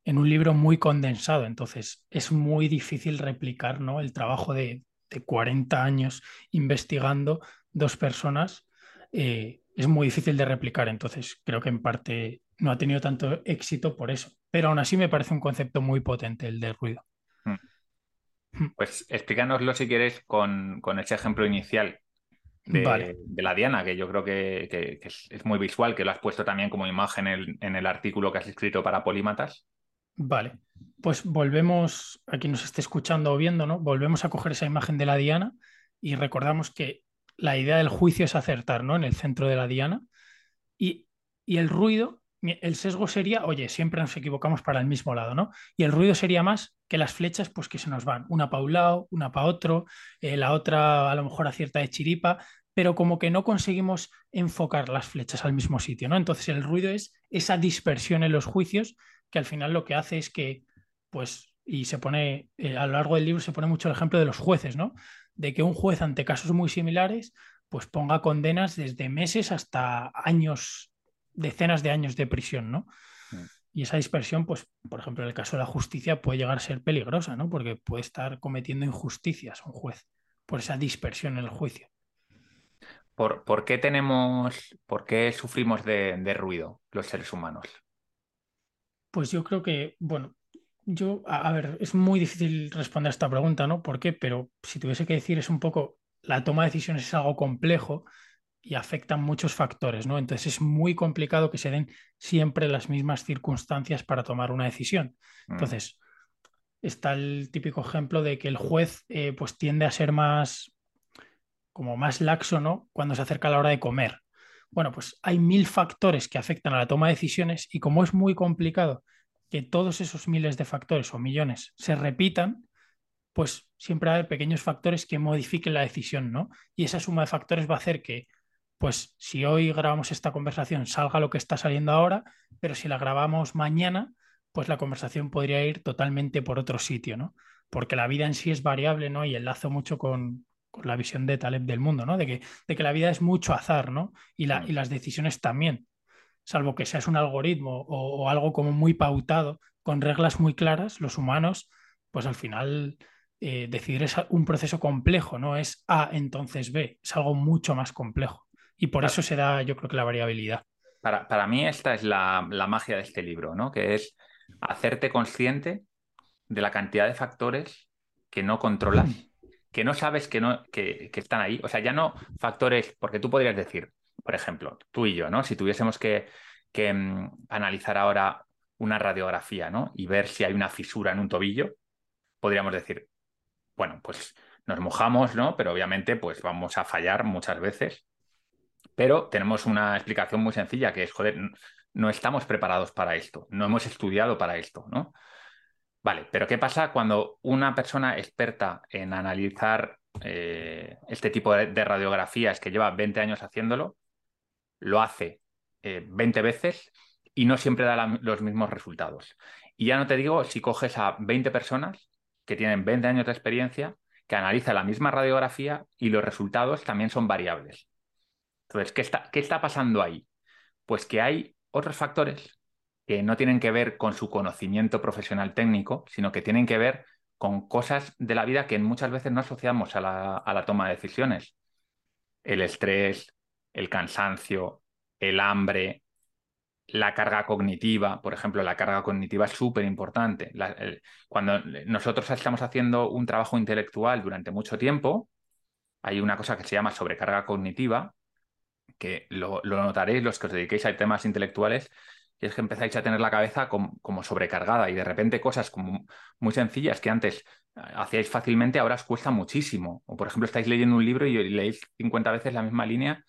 en un libro muy condensado, entonces es muy difícil replicar, ¿no? El trabajo de, de 40 años investigando dos personas eh, es muy difícil de replicar, entonces creo que en parte no ha tenido tanto éxito por eso pero aún así me parece un concepto muy potente el de ruido. Hmm. Hmm. Pues explícanoslo si quieres con, ese ejemplo inicial de, la Diana, que yo creo que, es, muy visual, que lo has puesto también como imagen en, el artículo que has escrito para Polímatas. Vale, pues volvemos, a quien nos esté escuchando o viendo, ¿no? Volvemos a coger esa imagen de la Diana y recordamos que la idea del juicio es acertar, ¿no? En el centro de la Diana. Y, y el ruido el sesgo sería, oye, siempre nos equivocamos para el mismo lado, ¿no? Y el ruido sería más que las flechas, pues que se nos van, una para un lado, una para otro, eh, la otra a lo mejor acierta de chiripa, pero como que no conseguimos enfocar las flechas al mismo sitio, ¿no? Entonces el ruido es esa dispersión en los juicios que al final lo que hace es que, pues, y se pone, eh, a lo largo del libro se pone mucho el ejemplo de los jueces, ¿no? De que un juez ante casos muy similares, pues ponga condenas desde meses hasta años decenas de años de prisión, ¿no? Mm. Y esa dispersión, pues, por ejemplo, en el caso de la justicia puede llegar a ser peligrosa, ¿no? Porque puede estar cometiendo injusticias un juez por esa dispersión en el juicio. ¿Por, por qué tenemos, por qué sufrimos de, ruido los seres humanos? Pues yo creo que, bueno, yo, a, a, ver, es muy difícil responder a esta pregunta, ¿no? ¿Por qué? Pero si tuviese que decir es un poco, la toma de decisiones es algo complejo y afectan muchos factores, ¿no? Entonces es muy complicado que se den siempre las mismas circunstancias para tomar una decisión. Mm. Entonces, está el típico ejemplo de que el juez eh, pues tiende a ser más como más laxo, ¿no? Cuando se acerca a la hora de comer. Bueno, pues hay mil factores que afectan a la toma de decisiones y como es muy complicado que todos esos miles de factores o millones se repitan, pues siempre hay pequeños factores que modifiquen la decisión, ¿no? Y esa suma de factores va a hacer que pues si hoy grabamos esta conversación salga lo que está saliendo ahora, pero si la grabamos mañana, pues la conversación podría ir totalmente por otro sitio, ¿no? Porque la vida en sí es variable, ¿no? Y enlazo mucho con, la visión de Taleb del mundo, ¿no? De que, de que la vida es mucho azar, ¿no? Y, la, y las decisiones también, salvo que seas un algoritmo o, algo como muy pautado, con reglas muy claras, los humanos, pues al final eh, decidir es un proceso complejo, no es A, entonces B, es algo mucho más complejo. Y por eso se da, yo creo que la variabilidad. Para, para mí esta es la, magia de este libro, ¿no? Que es hacerte consciente de la cantidad de factores que no controlas, que no sabes que, están ahí. O sea, ya no factores, porque tú podrías decir, por ejemplo, tú y yo, ¿no? Si tuviésemos que, que mm, analizar ahora una radiografía, ¿no? Y ver si hay una fisura en un tobillo, podríamos decir, bueno, pues nos mojamos, ¿no? Pero obviamente, pues vamos a fallar muchas veces pero tenemos una explicación muy sencilla que es, joder, no estamos preparados para esto, no hemos estudiado para esto, ¿no? Vale, pero ¿qué pasa cuando una persona experta en analizar eh, este tipo de, radiografías que lleva 20 años haciéndolo, lo hace 20 eh, veces y no siempre da los mismos resultados? Y ya no te digo si coges a 20 personas que tienen 20 años de experiencia, que analizan la misma radiografía y los resultados también son variables. Entonces, ¿qué está, ¿qué está pasando ahí? Pues que hay otros factores que no tienen que ver con su conocimiento profesional técnico, sino que tienen que ver con cosas de la vida que muchas veces no asociamos a la, toma de decisiones. El estrés, el cansancio, el hambre, la carga cognitiva, por ejemplo, la carga cognitiva es súper importante. Cuando nosotros estamos haciendo un trabajo intelectual durante mucho tiempo, hay una cosa que se llama sobrecarga cognitiva, que lo, notaréis los que os dediquéis a temas intelectuales, y es que empezáis a tener la cabeza como, sobrecargada y de repente cosas como muy sencillas que antes eh, hacíais fácilmente, ahora os cuesta muchísimo. O por ejemplo, estáis leyendo un libro y leéis 50 veces la misma línea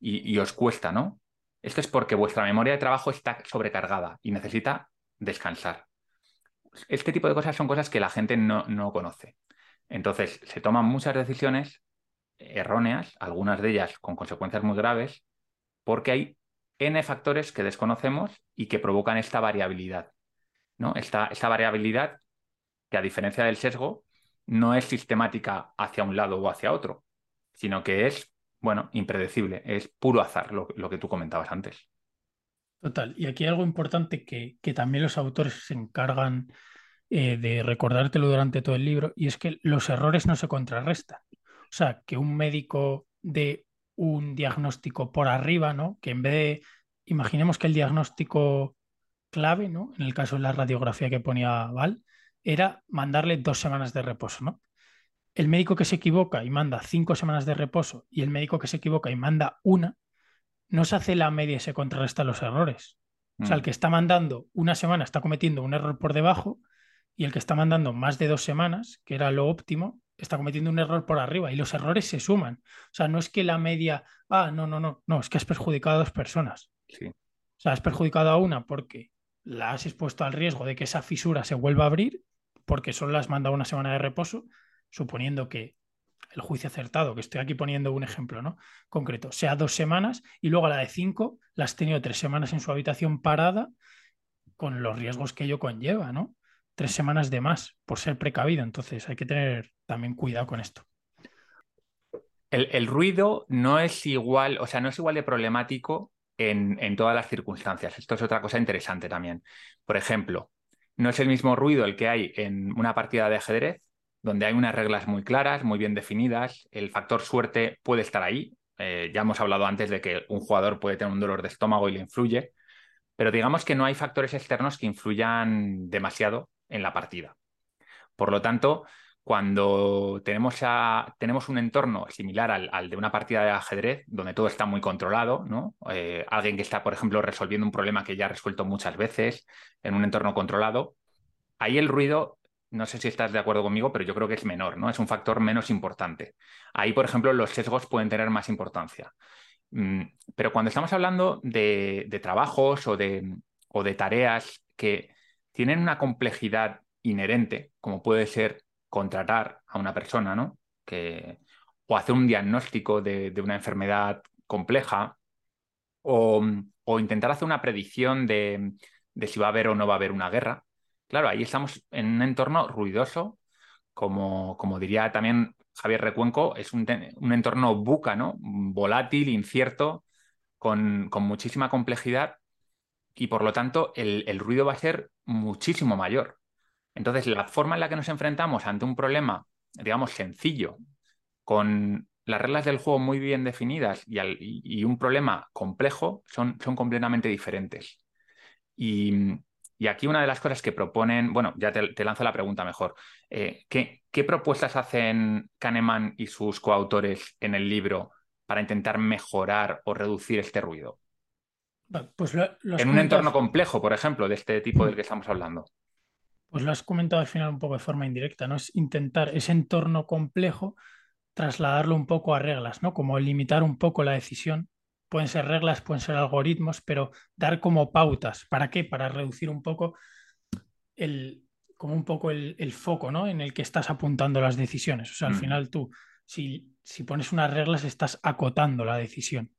y, os cuesta, ¿no? Esto es porque vuestra memoria de trabajo está sobrecargada y necesita descansar. Este tipo de cosas son cosas que la gente no, no conoce. Entonces, se toman muchas decisiones erróneas, algunas de ellas con consecuencias muy graves, porque hay N factores que desconocemos y que provocan esta variabilidad. ¿no? Esta, esta variabilidad que a diferencia del sesgo no es sistemática hacia un lado o hacia otro, sino que es, bueno, impredecible, es puro azar lo, que tú comentabas antes. Total. Y aquí hay algo importante que, que también los autores se encargan eh, de recordártelo durante todo el libro, y es que los errores no se contrarrestan. O sea, que un médico de un diagnóstico por arriba, ¿no? Que en vez de, imaginemos que el diagnóstico clave, ¿no? En el caso de la radiografía que ponía Val, era mandarle dos semanas de reposo, ¿no? El médico que se equivoca y manda cinco semanas de reposo y el médico que se equivoca y manda una, no se hace la media y se contrarresta los errores. O sea, el mm. que está mandando una semana está cometiendo un error por debajo y el que está mandando más de dos semanas, que era lo óptimo, está cometiendo un error por arriba y los errores se suman. O sea, no es que la media, ah, no, no, no, no, es que has perjudicado a dos personas. Sí. O sea, has perjudicado a una porque la has expuesto al riesgo de que esa fisura se vuelva a abrir porque solo las manda una semana de reposo, suponiendo que el juicio acertado, que estoy aquí poniendo un ejemplo ¿no? concreto, sea dos semanas y luego a la de cinco la has tenido tres semanas en su habitación parada con los riesgos que ello conlleva, ¿no? Tres semanas de más por ser precavido. Entonces hay que tener también cuidado con esto. El, el ruido no es igual, o sea, no es igual de problemático en, en, todas las circunstancias. Esto es otra cosa interesante también. Por ejemplo, no es el mismo ruido el que hay en una partida de ajedrez, donde hay unas reglas muy claras, muy bien definidas. El factor suerte puede estar ahí. Eh, ya hemos hablado antes de que un jugador puede tener un dolor de estómago y le influye, pero digamos que no hay factores externos que influyan demasiado en la partida. Por lo tanto, cuando tenemos, tenemos un entorno similar al, de una partida de ajedrez, donde todo está muy controlado, ¿no? Eh, alguien que está, por ejemplo, resolviendo un problema que ya ha resuelto muchas veces en un entorno controlado, ahí el ruido, no sé si estás de acuerdo conmigo, pero yo creo que es menor, ¿no? Es un factor menos importante. Ahí, por ejemplo, los sesgos pueden tener más importancia. Mm, pero cuando estamos hablando de, de trabajos o de, o de tareas que tienen una complejidad inherente, como puede ser contratar a una persona, ¿no? Que, o hacer un diagnóstico de, una enfermedad compleja, o, intentar hacer una predicción de, si va a haber o no va a haber una guerra. Claro, ahí estamos en un entorno ruidoso, como, como diría también Javier Recuenco, es un, entorno buca, ¿no? Volátil, incierto, con, muchísima complejidad y por lo tanto el, ruido va a ser muchísimo mayor. Entonces, la forma en la que nos enfrentamos ante un problema, digamos, sencillo, con las reglas del juego muy bien definidas y, un problema complejo, son, son completamente diferentes. Y, aquí una de las cosas que proponen, bueno, ya te, lanzo la pregunta mejor. Eh, ¿qué, propuestas hacen Kahneman y sus coautores en el libro para intentar mejorar o reducir este ruido? Pues en un entorno complejo, por ejemplo, de este tipo del que estamos hablando. Pues lo has comentado al final un poco de forma indirecta, ¿no? Es intentar ese entorno complejo trasladarlo un poco a reglas, ¿no? Como limitar un poco la decisión. Pueden ser reglas, pueden ser algoritmos, pero dar como pautas. ¿Para qué? Para reducir un poco el, como un poco el, foco, ¿no? En el que estás apuntando las decisiones. O sea, al mm. final tú, si, si pones unas reglas, estás acotando la decisión.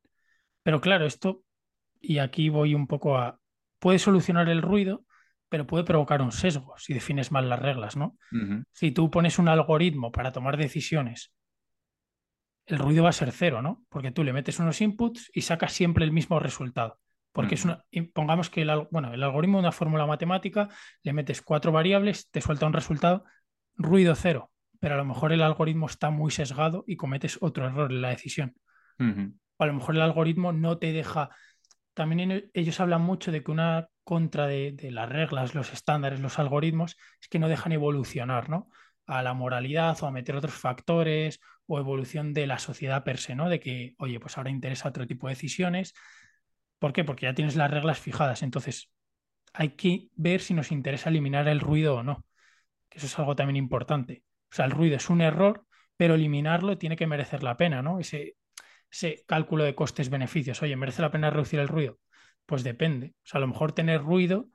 Pero claro, esto, y aquí voy un poco a, puede solucionar el ruido, pero puede provocar un sesgo si defines mal las reglas, ¿no? Si tú pones un algoritmo para tomar decisiones, el ruido va a ser cero, ¿no? Porque tú le metes unos inputs y sacas siempre el mismo resultado. Porque es una, pongamos que el, bueno, el algoritmo de una fórmula matemática, le metes cuatro variables, te suelta un resultado, ruido cero, pero a lo mejor el algoritmo está muy sesgado y cometes otro error en la decisión. O a lo mejor el algoritmo no te deja... También ellos hablan mucho de que una contra de, las reglas, los estándares, los algoritmos, es que no dejan evolucionar, ¿no? A la moralidad o a meter otros factores o evolución de la sociedad per se, ¿no? De que, oye, pues ahora interesa otro tipo de decisiones. ¿Por qué? Porque ya tienes las reglas fijadas. Entonces, hay que ver si nos interesa eliminar el ruido o no. Que eso es algo también importante. O sea, el ruido es un error, pero eliminarlo tiene que merecer la pena, ¿no? Ese, ese cálculo de costes-beneficios. Oye, ¿merece la pena reducir el ruido? Pues depende. O sea, a lo mejor tener ruido,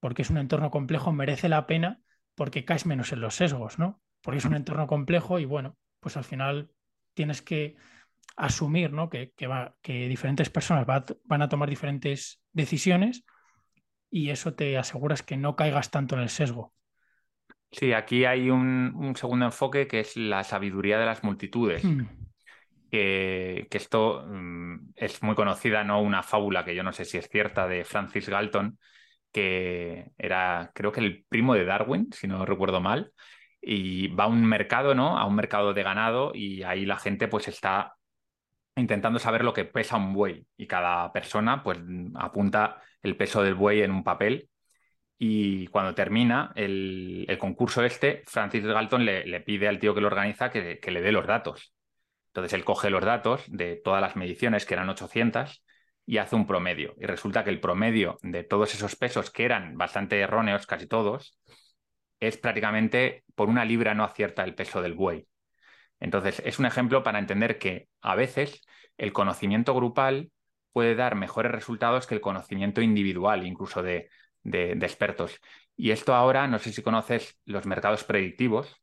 porque es un entorno complejo, merece la pena porque caes menos en los sesgos, ¿no? Porque es un entorno complejo y bueno, pues al final tienes que asumir ¿no? que, va, que diferentes personas van a tomar diferentes decisiones y eso te aseguras que no caigas tanto en el sesgo. Sí, aquí hay un, segundo enfoque que es la sabiduría de las multitudes. Hmm. Que, esto mm, es muy conocida, ¿no? Una fábula que yo no sé si es cierta de Francis Galton, que era, creo que el primo de Darwin, si no recuerdo mal, y va a un mercado, ¿no? A un mercado de ganado y ahí la gente pues está intentando saber lo que pesa un buey y cada persona pues apunta el peso del buey en un papel y cuando termina el, concurso este, Francis Galton le, pide al tío que lo organiza que, le dé los datos. Entonces él coge los datos de todas las mediciones, que eran 800, y hace un promedio. Y resulta que el promedio de todos esos pesos, que eran bastante erróneos, casi todos, es prácticamente por una libra no acierta el peso del buey. Entonces, es un ejemplo para entender que a veces el conocimiento grupal puede dar mejores resultados que el conocimiento individual, incluso de, expertos. Y esto ahora, no sé si conoces los mercados predictivos,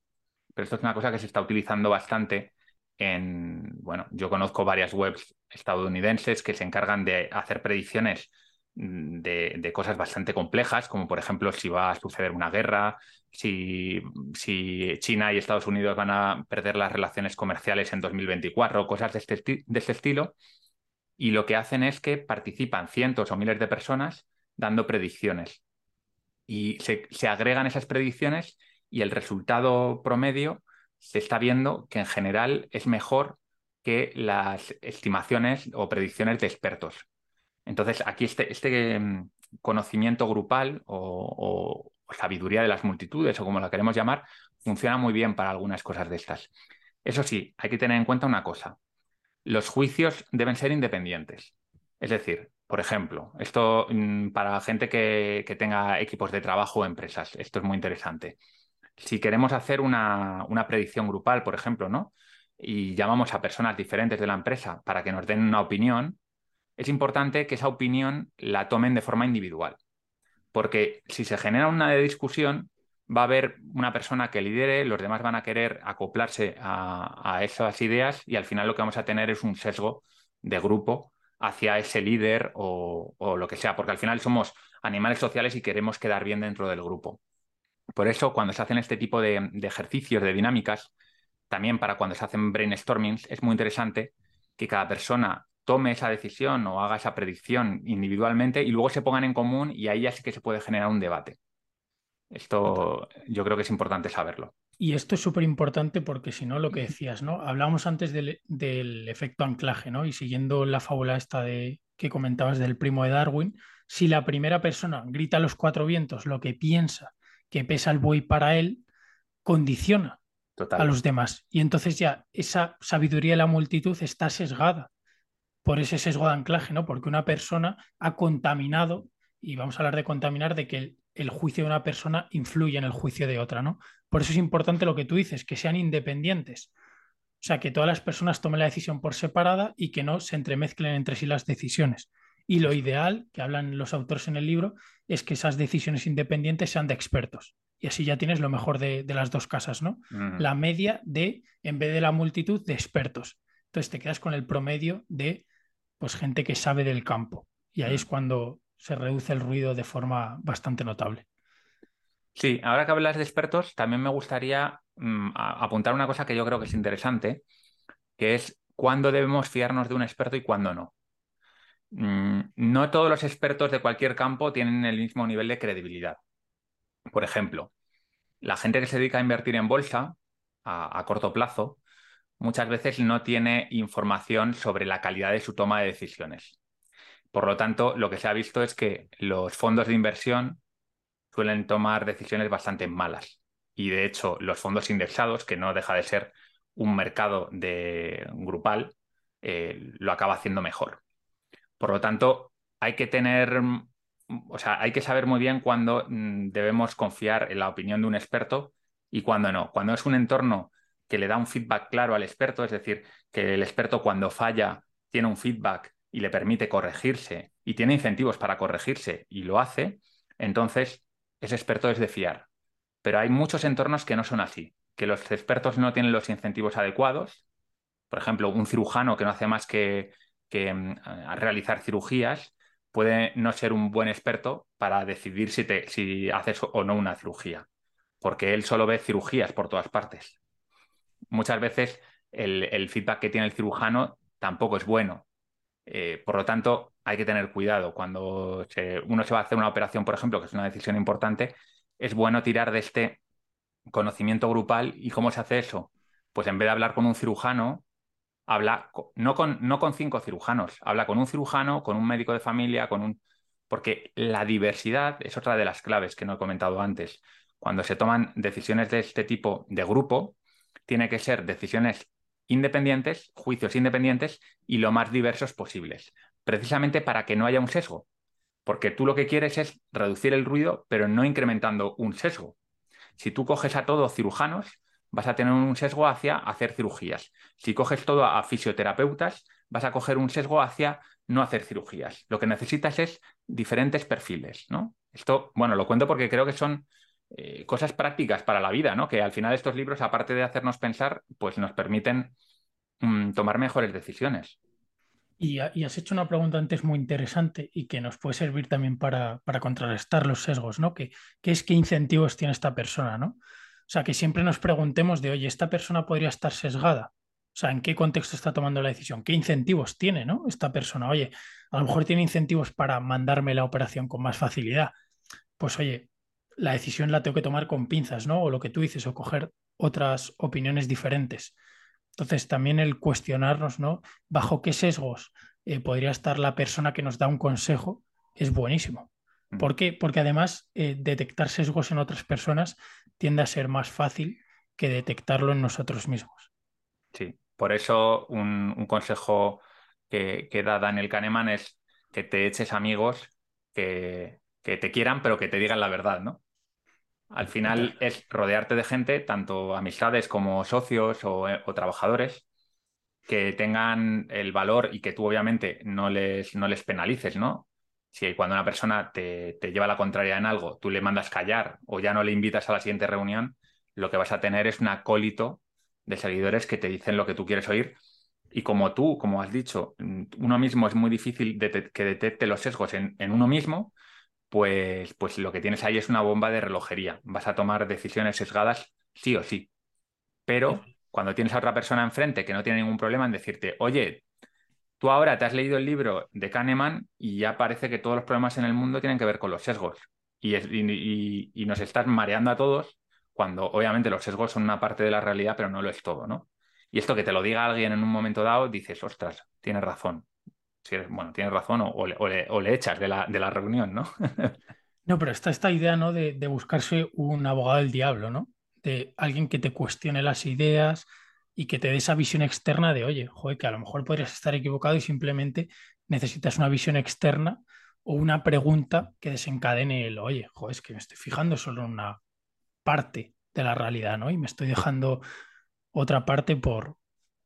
pero esto es una cosa que se está utilizando bastante en, bueno, yo conozco varias webs estadounidenses que se encargan de hacer predicciones mm, de, cosas bastante complejas, como por ejemplo si va a suceder una guerra, si, si, China y Estados Unidos van a perder las relaciones comerciales en 2024, cosas de este, de este estilo. Y lo que hacen es que participan cientos o miles de personas dando predicciones. Y se agregan esas predicciones y el resultado promedio se está viendo que en general es mejor que las estimaciones o predicciones de expertos. Entonces, aquí este, este mm, conocimiento grupal o, sabiduría de las multitudes o como la queremos llamar, funciona muy bien para algunas cosas de estas. Eso sí, hay que tener en cuenta una cosa. Los juicios deben ser independientes. Es decir, por ejemplo, esto mm, para gente que, tenga equipos de trabajo o empresas, esto es muy interesante. Si queremos hacer una, predicción grupal, por ejemplo, ¿no? Y llamamos a personas diferentes de la empresa para que nos den una opinión, es importante que esa opinión la tomen de forma individual. Porque si se genera una discusión, va a haber una persona que lidere, los demás van a querer acoplarse a, esas ideas y al final lo que vamos a tener es un sesgo de grupo hacia ese líder o, lo que sea, porque al final somos animales sociales y queremos quedar bien dentro del grupo. Por eso, cuando se hacen este tipo de, de ejercicios, de dinámicas, también para cuando se hacen brainstormings, es muy interesante que cada persona tome esa decisión o haga esa predicción individualmente y luego se pongan en común y ahí ya sí que se puede generar un debate. Esto yo creo que es importante saberlo. Y esto es súper importante porque si no, lo que decías, ¿no? Hablábamos antes del, efecto anclaje, ¿no? Y siguiendo la fábula esta de que comentabas del primo de Darwin, si la primera persona grita a los cuatro vientos lo que piensa que pesa el buey para él, condiciona a los demás. Y entonces ya esa sabiduría de la multitud está sesgada por ese sesgo de anclaje, ¿no? Porque una persona ha contaminado, y vamos a hablar de contaminar, de que el, juicio de una persona influye en el juicio de otra, ¿no? Por eso es importante lo que tú dices, que sean independientes. O sea, que todas las personas tomen la decisión por separada y que no se entremezclen entre sí las decisiones. Y lo ideal, que hablan los autores en el libro, es que esas decisiones independientes sean de expertos. Y así ya tienes lo mejor de, las dos casas, ¿no? La media de, en vez de la multitud, de expertos. Entonces te quedas con el promedio de pues gente que sabe del campo. Y ahí es mm. cuando se reduce el ruido de forma bastante notable. Sí, ahora que hablas de expertos, también me gustaría mm, apuntar una cosa que yo creo que es interesante, que es cuándo debemos fiarnos de un experto y cuándo no. Mm, no todos los expertos de cualquier campo tienen el mismo nivel de credibilidad. Por ejemplo, la gente que se dedica a invertir en bolsa a corto plazo muchas veces no tiene información sobre la calidad de su toma de decisiones. Por lo tanto, lo que se ha visto es que los fondos de inversión suelen tomar decisiones bastante malas. Y de hecho, los fondos indexados, que no deja de ser un mercado de grupal, eh, lo acaba haciendo mejor. Por lo tanto, hay que tener, o sea, hay que saber muy bien cuándo mm, debemos confiar en la opinión de un experto y cuándo no. Cuando es un entorno que le da un feedback claro al experto, es decir, que el experto cuando falla tiene un feedback y le permite corregirse y tiene incentivos para corregirse y lo hace, entonces ese experto es de fiar. Pero hay muchos entornos que no son así, que los expertos no tienen los incentivos adecuados. Por ejemplo, un cirujano que no hace más que, mm, realizar cirugías puede no ser un buen experto para decidir si, te, si haces o no una cirugía, porque él solo ve cirugías por todas partes. Muchas veces el, feedback que tiene el cirujano tampoco es bueno. Eh, por lo tanto, hay que tener cuidado. Cuando uno se va a hacer una operación, por ejemplo, que es una decisión importante, es bueno tirar de este conocimiento grupal. ¿Y cómo se hace eso? Pues en vez de hablar con un cirujano, habla no con, no con cinco cirujanos, habla con un cirujano, con un médico de familia, con un... Porque la diversidad es otra de las claves que no he comentado antes. Cuando se toman decisiones de este tipo de grupo, tiene que ser decisiones independientes, juicios independientes y lo más diversos posibles, precisamente para que no haya un sesgo. Porque tú lo que quieres es reducir el ruido, pero no incrementando un sesgo. Si tú coges a todos cirujanos, vas a tener un sesgo hacia hacer cirugías. Si coges todo a fisioterapeutas, vas a coger un sesgo hacia no hacer cirugías. Lo que necesitas es diferentes perfiles, ¿no? Esto, bueno, lo cuento porque creo que son eh, cosas prácticas para la vida, ¿no? Que al final estos libros, aparte de hacernos pensar, pues nos permiten mm, tomar mejores decisiones. Y, has hecho una pregunta antes muy interesante y que nos puede servir también para, contrarrestar los sesgos, ¿no? ¿Qué, ¿Qué es qué incentivos tiene esta persona, ¿no? O sea, que siempre nos preguntemos de, oye, ¿esta persona podría estar sesgada? O sea, ¿en qué contexto está tomando la decisión? ¿Qué incentivos tiene, ¿no? Esta persona, oye, a lo mejor tiene incentivos para mandarme la operación con más facilidad. Pues oye, la decisión la tengo que tomar con pinzas, ¿no? O lo que tú dices, o coger otras opiniones diferentes. Entonces, también el cuestionarnos, ¿no? Bajo qué sesgos eh, podría estar la persona que nos da un consejo es buenísimo. Mm. ¿Por qué? Porque además eh, detectar sesgos en otras personas tiende a ser más fácil que detectarlo en nosotros mismos. Sí, por eso un, consejo que, da Daniel Kahneman es que te eches amigos que, que, te quieran, pero que te digan la verdad, ¿no? Al final es rodearte de gente, tanto amistades como socios o, o, trabajadores, que tengan el valor y que tú obviamente no les, no les penalices, ¿no? Si cuando una persona te, lleva la contraria en algo, tú le mandas callar o ya no le invitas a la siguiente reunión, lo que vas a tener es un acólito de seguidores que te dicen lo que tú quieres oír. Y como tú, como has dicho, uno mismo es muy difícil que detecte los sesgos en, uno mismo, pues, pues lo que tienes ahí es una bomba de relojería. Vas a tomar decisiones sesgadas sí o sí. Pero cuando tienes a otra persona enfrente que no tiene ningún problema en decirte, oye, Tú ahora te has leído el libro de Kahneman y ya parece que todos los problemas en el mundo tienen que ver con los sesgos. Y, nos estás mareando a todos cuando obviamente los sesgos son una parte de la realidad, pero no lo es todo, ¿no? Y esto que te lo diga alguien en un momento dado, dices, ostras, tienes razón. Si bueno, tienes razón o, le, echas de la, de la, reunión, ¿no? no, pero está esta idea, ¿no? De, de buscarse un abogado del diablo, ¿no? De alguien que te cuestione las ideas, y que te dé esa visión externa de, oye, joder, que a lo mejor podrías estar equivocado y simplemente necesitas una visión externa o una pregunta que desencadene el, oye, joder, es que me estoy fijando solo en una parte de la realidad, ¿no? Y me estoy dejando otra parte por,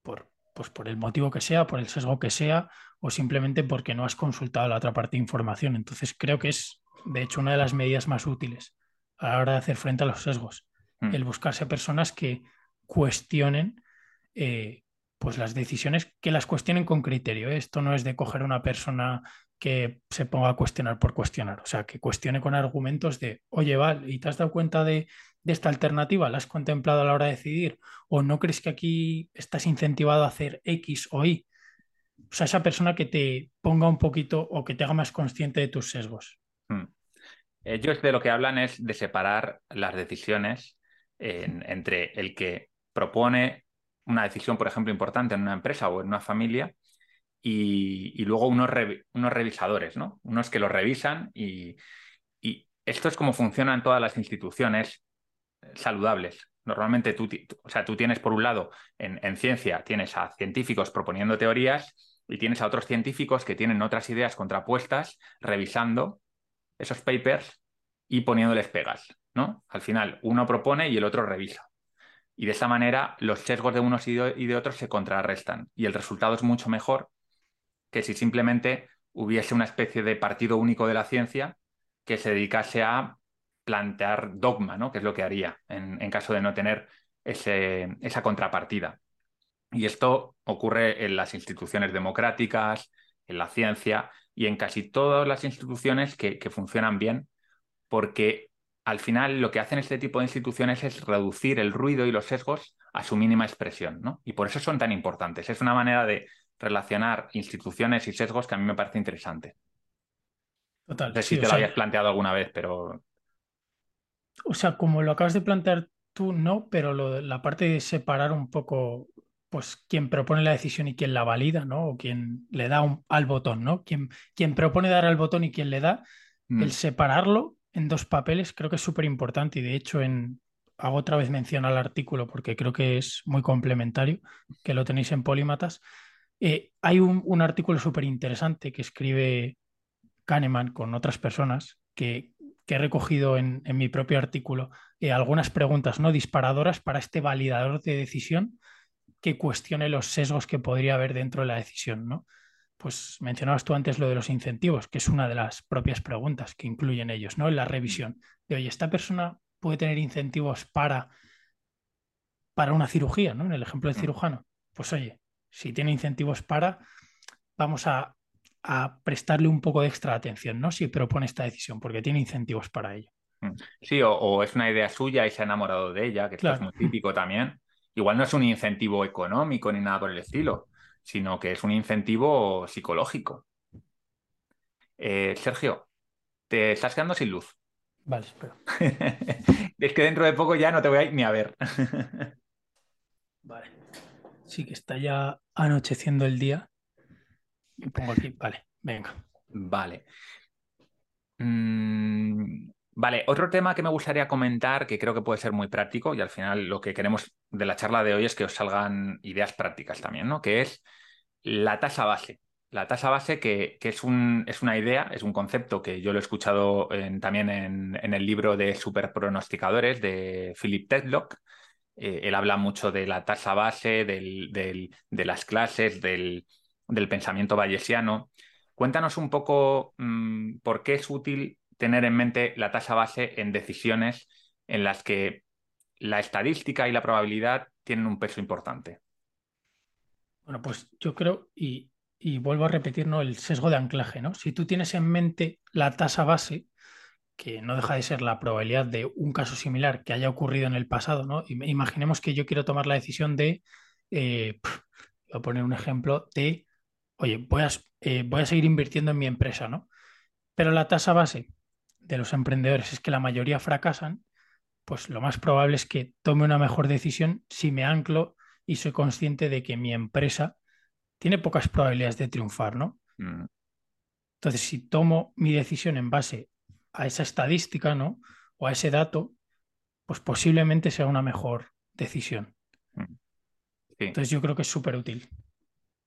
por, pues por el motivo que sea, por el sesgo que sea, o simplemente porque no has consultado la otra parte de información. Entonces creo que es, de hecho, una de las medidas más útiles a la hora de hacer frente a los sesgos, mm. el buscarse personas que cuestionen eh, pues las decisiones que las cuestionen con criterio. ¿eh? Esto no es de coger una persona que se ponga a cuestionar por cuestionar, o sea, que cuestione con argumentos de, oye, Val, ¿y te has dado cuenta de, esta alternativa? ¿La has contemplado a la hora de decidir? ¿O no crees que aquí estás incentivado a hacer X o Y? O sea, esa persona que te ponga un poquito o que te haga más consciente de tus sesgos. Hmm. Ellos de lo que hablan es de separar las decisiones entre el que propone una decisión, por ejemplo, importante en una empresa o en una familia, y, luego unos, unos, revisadores, ¿no? Unos que lo revisan y, esto es como funcionan todas las instituciones saludables. Normalmente tú, o sea, tú tienes por un lado en, en, ciencia, tienes a científicos proponiendo teorías y tienes a otros científicos que tienen otras ideas contrapuestas revisando esos papers y poniéndoles pegas, ¿no? Al final uno propone y el otro revisa. Y de esa manera los sesgos de unos y de otros se contrarrestan. Y el resultado es mucho mejor que si simplemente hubiese una especie de partido único de la ciencia que se dedicase a plantear dogma, ¿no? que es lo que haría en, caso de no tener ese, esa contrapartida. Y esto ocurre en las instituciones democráticas, en la ciencia y en casi todas las instituciones que, funcionan bien, porque al final lo que hacen este tipo de instituciones es reducir el ruido y los sesgos a su mínima expresión, ¿no? Y por eso son tan importantes. Es una manera de relacionar instituciones y sesgos que a mí me parece interesante. Total. No sé si te lo habías planteado alguna vez, pero. O sea, como lo acabas de plantear tú, no, pero la parte de separar un poco, pues, quién propone la decisión y quién la valida, ¿no? O quién le da al botón, ¿no? Quien, propone dar al botón y quién le da, el mm. separarlo en dos papeles creo que es súper importante y de hecho en, hago otra vez mención al artículo porque creo que es muy complementario, que lo tenéis en Polímatas. Eh, hay un, artículo súper interesante que escribe Kahneman con otras personas que, he recogido en, mi propio artículo eh, algunas preguntas no disparadoras para este validador de decisión que cuestione los sesgos que podría haber dentro de la decisión, ¿no? Pues mencionabas tú antes lo de los incentivos, que es una de las propias preguntas que incluyen ellos, ¿no? En la revisión de, oye, esta persona puede tener incentivos para, para una cirugía, ¿no? En el ejemplo del mm. cirujano. Pues oye, si tiene incentivos para, vamos a, prestarle un poco de extra atención, ¿no? Si propone esta decisión, porque tiene incentivos para ello. Mm. Sí, o, es una idea suya y se ha enamorado de ella, que esto es muy típico también. Igual no es un incentivo económico ni nada por el estilo, sino que es un incentivo psicológico. Eh, Sergio, te estás quedando sin luz. Vale, espero. es que dentro de poco ya no te voy a ir ni a ver. vale. Sí que está ya anocheciendo el día. Me pongo aquí. Vale, venga. Vale. Mm, vale, otro tema que me gustaría comentar, que creo que puede ser muy práctico, y al final lo que queremos de la charla de hoy es que os salgan ideas prácticas también, ¿no? Que es la tasa base. La tasa base que, es, un, es, una idea, es un concepto que yo lo he escuchado también en, el libro de superpronosticadores de Philip Tedlock. Eh, él habla mucho de la tasa base, de las clases, del, pensamiento bayesiano. Cuéntanos un poco mm, por qué es útil tener en mente la tasa base en decisiones en las que la estadística y la probabilidad tienen un peso importante. Bueno, pues yo creo, y, vuelvo a repetir, ¿no? El sesgo de anclaje, ¿no? Si tú tienes en mente la tasa base, que no deja de ser la probabilidad de un caso similar que haya ocurrido en el pasado, ¿no? Imaginemos que yo quiero tomar la decisión de, eh, voy a poner un ejemplo de, oye, voy a, eh, voy a seguir invirtiendo en mi empresa, ¿no? Pero la tasa base de los emprendedores es que la mayoría fracasan, pues lo más probable es que tome una mejor decisión si me anclo y soy consciente de que mi empresa tiene pocas probabilidades de triunfar, ¿no? Mm. Entonces, si tomo mi decisión en base a esa estadística, ¿no? O a ese dato, pues posiblemente sea una mejor decisión. Mm. Entonces, yo creo que es súper útil.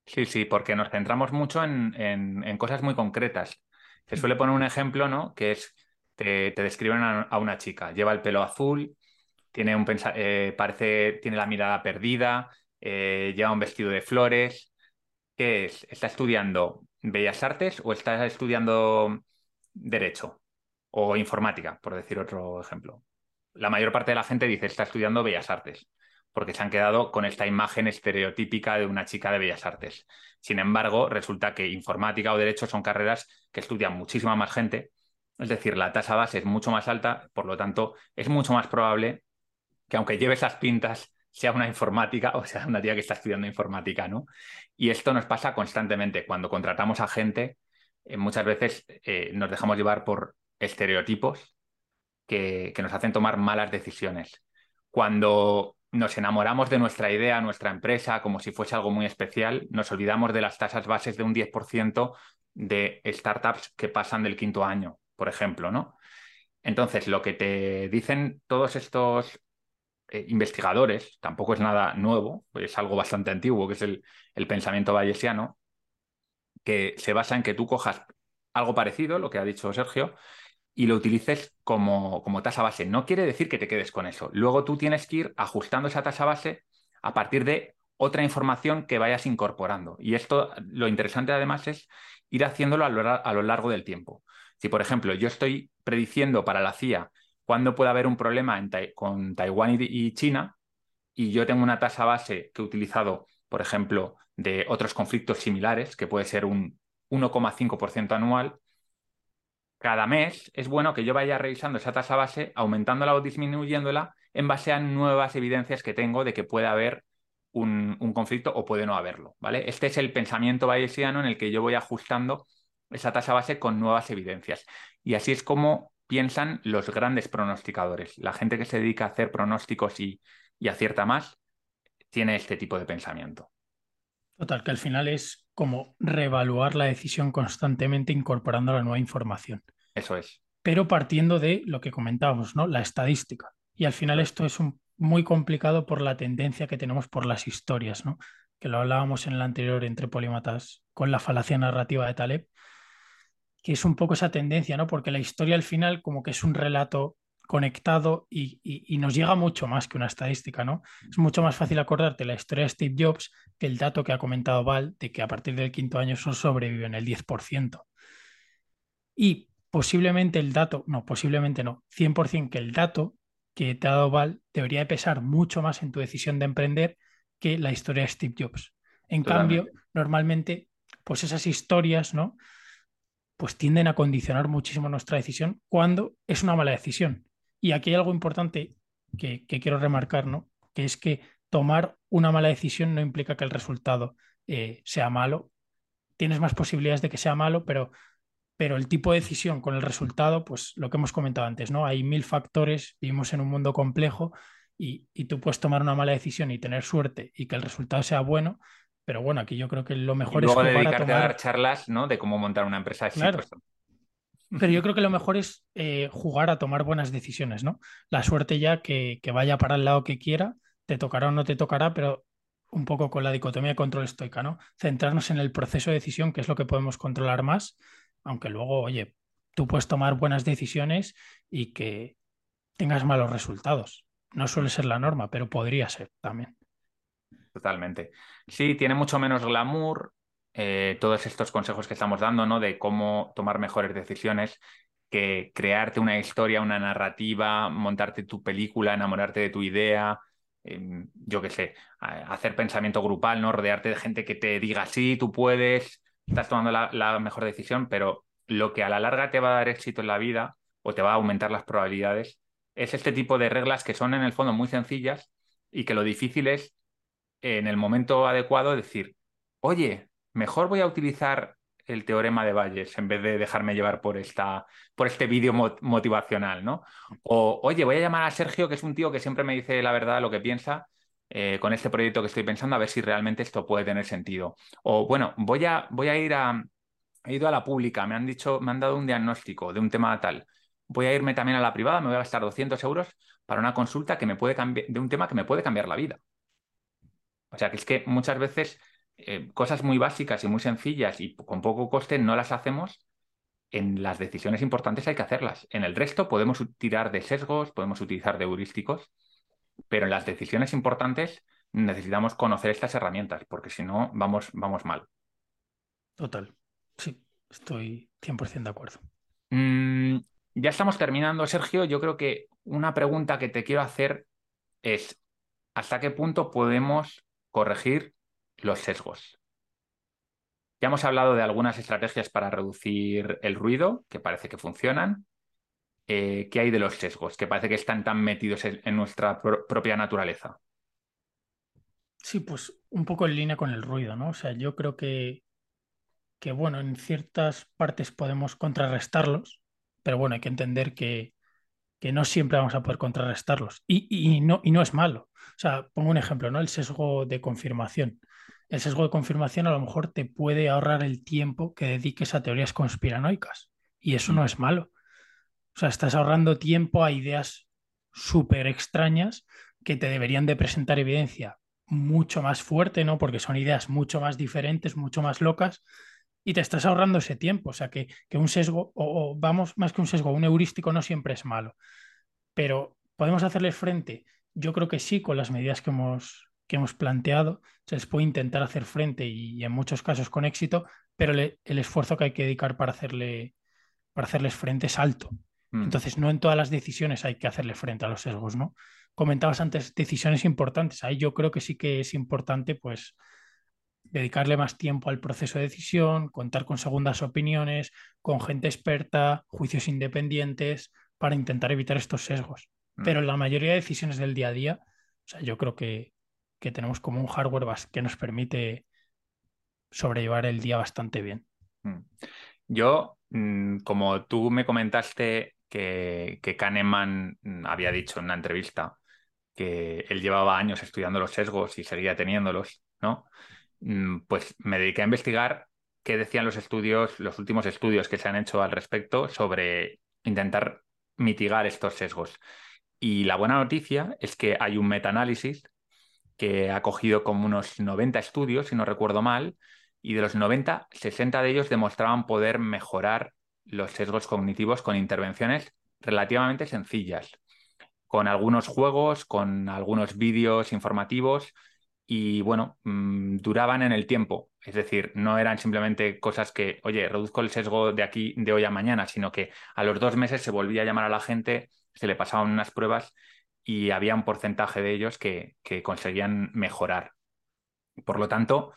Sí, sí, porque nos centramos mucho en, cosas muy concretas. Se suele poner un ejemplo, ¿no? Que es, te, describen a, una chica, lleva el pelo azul, tiene un eh, parece, tiene la mirada perdida, eh, lleva un vestido de flores. ¿Qué es? ¿Está estudiando Bellas Artes o está estudiando Derecho o Informática, por decir otro ejemplo? La mayor parte de la gente dice está estudiando Bellas Artes, porque se han quedado con esta imagen estereotípica de una chica de Bellas Artes. Sin embargo, resulta que Informática o Derecho son carreras que estudian muchísima más gente, es decir, la tasa base es mucho más alta, por lo tanto, es mucho más probable que aunque lleve esas pintas, sea una informática o sea una tía que está estudiando informática, ¿no? Y esto nos pasa constantemente. Cuando contratamos a gente, eh, muchas veces eh, nos dejamos llevar por estereotipos que, nos hacen tomar malas decisiones. Cuando nos enamoramos de nuestra idea, nuestra empresa, como si fuese algo muy especial, nos olvidamos de las tasas bases de un 10% de startups que pasan del quinto año, por ejemplo, ¿no? Entonces, lo que te dicen todos estos eh, investigadores, tampoco es nada nuevo, es algo bastante antiguo, que es el, pensamiento bayesiano, que se basa en que tú cojas algo parecido, lo que ha dicho Sergio, y lo utilices como, como tasa base. No quiere decir que te quedes con eso. Luego tú tienes que ir ajustando esa tasa base a partir de otra información que vayas incorporando. Y esto, lo interesante además es ir haciéndolo a lo, largo del tiempo. Si, por ejemplo, yo estoy prediciendo para la CIA cuándo puede haber un problema con Taiwán y, China, y yo tengo una tasa base que he utilizado, por ejemplo, de otros conflictos similares, que puede ser un 1,5% anual, cada mes es bueno que yo vaya revisando esa tasa base, aumentándola o disminuyéndola en base a nuevas evidencias que tengo de que puede haber un, conflicto o puede no haberlo. ¿vale? Este es el pensamiento bayesiano en el que yo voy ajustando esa tasa base con nuevas evidencias. Y así es como piensan los grandes pronosticadores. La gente que se dedica a hacer pronósticos y, y acierta más tiene este tipo de pensamiento. Total, que al final es como reevaluar la decisión constantemente incorporando la nueva información. Eso es. Pero partiendo de lo que comentábamos, ¿no? La estadística. Y al final esto es muy complicado por la tendencia que tenemos por las historias, ¿no? Que lo hablábamos en el anterior entre polímatas con la falacia narrativa de Taleb, que es un poco esa tendencia, ¿no? Porque la historia al final como que es un relato conectado y, nos llega mucho más que una estadística, ¿no? Es mucho más fácil acordarte la historia de Steve Jobs que el dato que ha comentado Val de que a partir del quinto año solo sobreviven el 10%. Y posiblemente el dato, no, posiblemente no, 100% que el dato que te ha dado Val debería de pesar mucho más en tu decisión de emprender que la historia de Steve Jobs. En cambio, normalmente, pues esas historias, ¿no? Pues tienden a condicionar muchísimo nuestra decisión cuando es una mala decisión. Y aquí hay algo importante que, quiero remarcar, ¿no? Que es que tomar una mala decisión no implica que el resultado eh, sea malo. Tienes más posibilidades de que sea malo, pero, pero el tipo de decisión con el resultado, pues lo que hemos comentado antes, ¿no? Hay mil factores, vivimos en un mundo complejo y, tú puedes tomar una mala decisión y tener suerte y que el resultado sea bueno, pero bueno, aquí yo creo que lo mejor y luego es dedicarte a, dar charlas, ¿no? De cómo montar una empresa exitosa. Pero yo creo que lo mejor es eh, jugar a tomar buenas decisiones, ¿no? La suerte ya que, vaya para el lado que quiera, te tocará o no te tocará, pero un poco con la dicotomía de control estoica, ¿no? Centrarnos en el proceso de decisión, que es lo que podemos controlar más, aunque luego, oye, tú puedes tomar buenas decisiones y que tengas malos resultados. No suele ser la norma, pero podría ser también. Totalmente. Sí, tiene mucho menos glamour, eh, todos estos consejos que estamos dando, ¿no? De cómo tomar mejores decisiones, que crearte una historia, una narrativa, montarte tu película, enamorarte de tu idea, em, yo qué sé, hacer pensamiento grupal, ¿no? Rodearte de gente que te diga, sí, tú puedes, estás tomando la, mejor decisión, pero lo que a la larga te va a dar éxito en la vida o te va a aumentar las probabilidades es este tipo de reglas que son en el fondo muy sencillas y que lo difícil es en el momento adecuado decir, oye, mejor voy a utilizar el teorema de Bayes en vez de dejarme llevar por, esta, por este vídeo motivacional, ¿no? O, oye, voy a llamar a Sergio, que es un tío que siempre me dice la verdad, lo que piensa, eh, con este proyecto que estoy pensando, a ver si realmente esto puede tener sentido. O, bueno, voy a, voy a ir a... He ido a la pública, me han dicho, me han dado un diagnóstico de un tema tal. Voy a irme también a la privada, me voy a gastar 200 euros para una consulta que me puede de un tema que me puede cambiar la vida. O sea, que es que muchas veces eh, cosas muy básicas y muy sencillas y con poco coste no las hacemos, en las decisiones importantes hay que hacerlas. En el resto podemos tirar de sesgos, podemos utilizar de heurísticos, pero en las decisiones importantes necesitamos conocer estas herramientas, porque si no, vamos, vamos mal. Total. Sí, estoy 100% de acuerdo. Mm, ya estamos terminando, Sergio. Yo creo que una pregunta que te quiero hacer es, ¿hasta qué punto podemos corregir los sesgos. Ya hemos hablado de algunas estrategias para reducir el ruido, que parece que funcionan. Eh, ¿Qué hay de los sesgos, que parece que están tan metidos en, nuestra propia naturaleza? Sí, pues un poco en línea con el ruido, ¿no? O sea, yo creo que, que bueno, en ciertas partes podemos contrarrestarlos, pero bueno, hay que entender que, que no siempre vamos a poder contrarrestarlos. Y, no, y no es malo. O sea, pongo un ejemplo, ¿no? El sesgo de confirmación. El sesgo de confirmación a lo mejor te puede ahorrar el tiempo que dediques a teorías conspiranoicas. Y eso no es malo. O sea, estás ahorrando tiempo a ideas súper extrañas que te deberían de presentar evidencia mucho más fuerte, ¿no? Porque son ideas mucho más diferentes, mucho más locas, y te estás ahorrando ese tiempo. O sea, que, un sesgo, o, vamos, más que un sesgo, un heurístico no siempre es malo. Pero podemos hacerle frente. Yo creo que sí, con las medidas que hemos, que hemos planteado, se les puede intentar hacer frente y, en muchos casos con éxito, pero el esfuerzo que hay que dedicar para, hacerle, para hacerles frente es alto. Mm. Entonces, no en todas las decisiones hay que hacerle frente a los sesgos, ¿no? Comentabas antes decisiones importantes. Ahí yo creo que sí que es importante, pues, dedicarle más tiempo al proceso de decisión, contar con segundas opiniones, con gente experta, juicios independientes, para intentar evitar estos sesgos. Mm. Pero en la mayoría de decisiones del día a día, o sea, yo creo que, tenemos como un hardware que nos permite sobrellevar el día bastante bien. Mm. Yo, mm, como tú me comentaste que, que Kahneman había dicho en una entrevista que él llevaba años estudiando los sesgos y seguía teniéndolos, ¿no? Mm, pues me dediqué a investigar qué decían los estudios, los últimos estudios que se han hecho al respecto sobre intentar mitigar estos sesgos. Y la buena noticia es que hay un metaanálisis que ha cogido como unos 90 estudios, si no recuerdo mal, y de los 90, 60 de ellos demostraban poder mejorar los sesgos cognitivos con intervenciones relativamente sencillas, con algunos juegos, con algunos vídeos informativos y bueno, mm, duraban en el tiempo. Es decir, no eran simplemente cosas que, oye, reduzco el sesgo de aquí, de hoy a mañana, sino que a los dos meses se volvía a llamar a la gente, se le pasaban unas pruebas y había un porcentaje de ellos que, conseguían mejorar. Por lo tanto,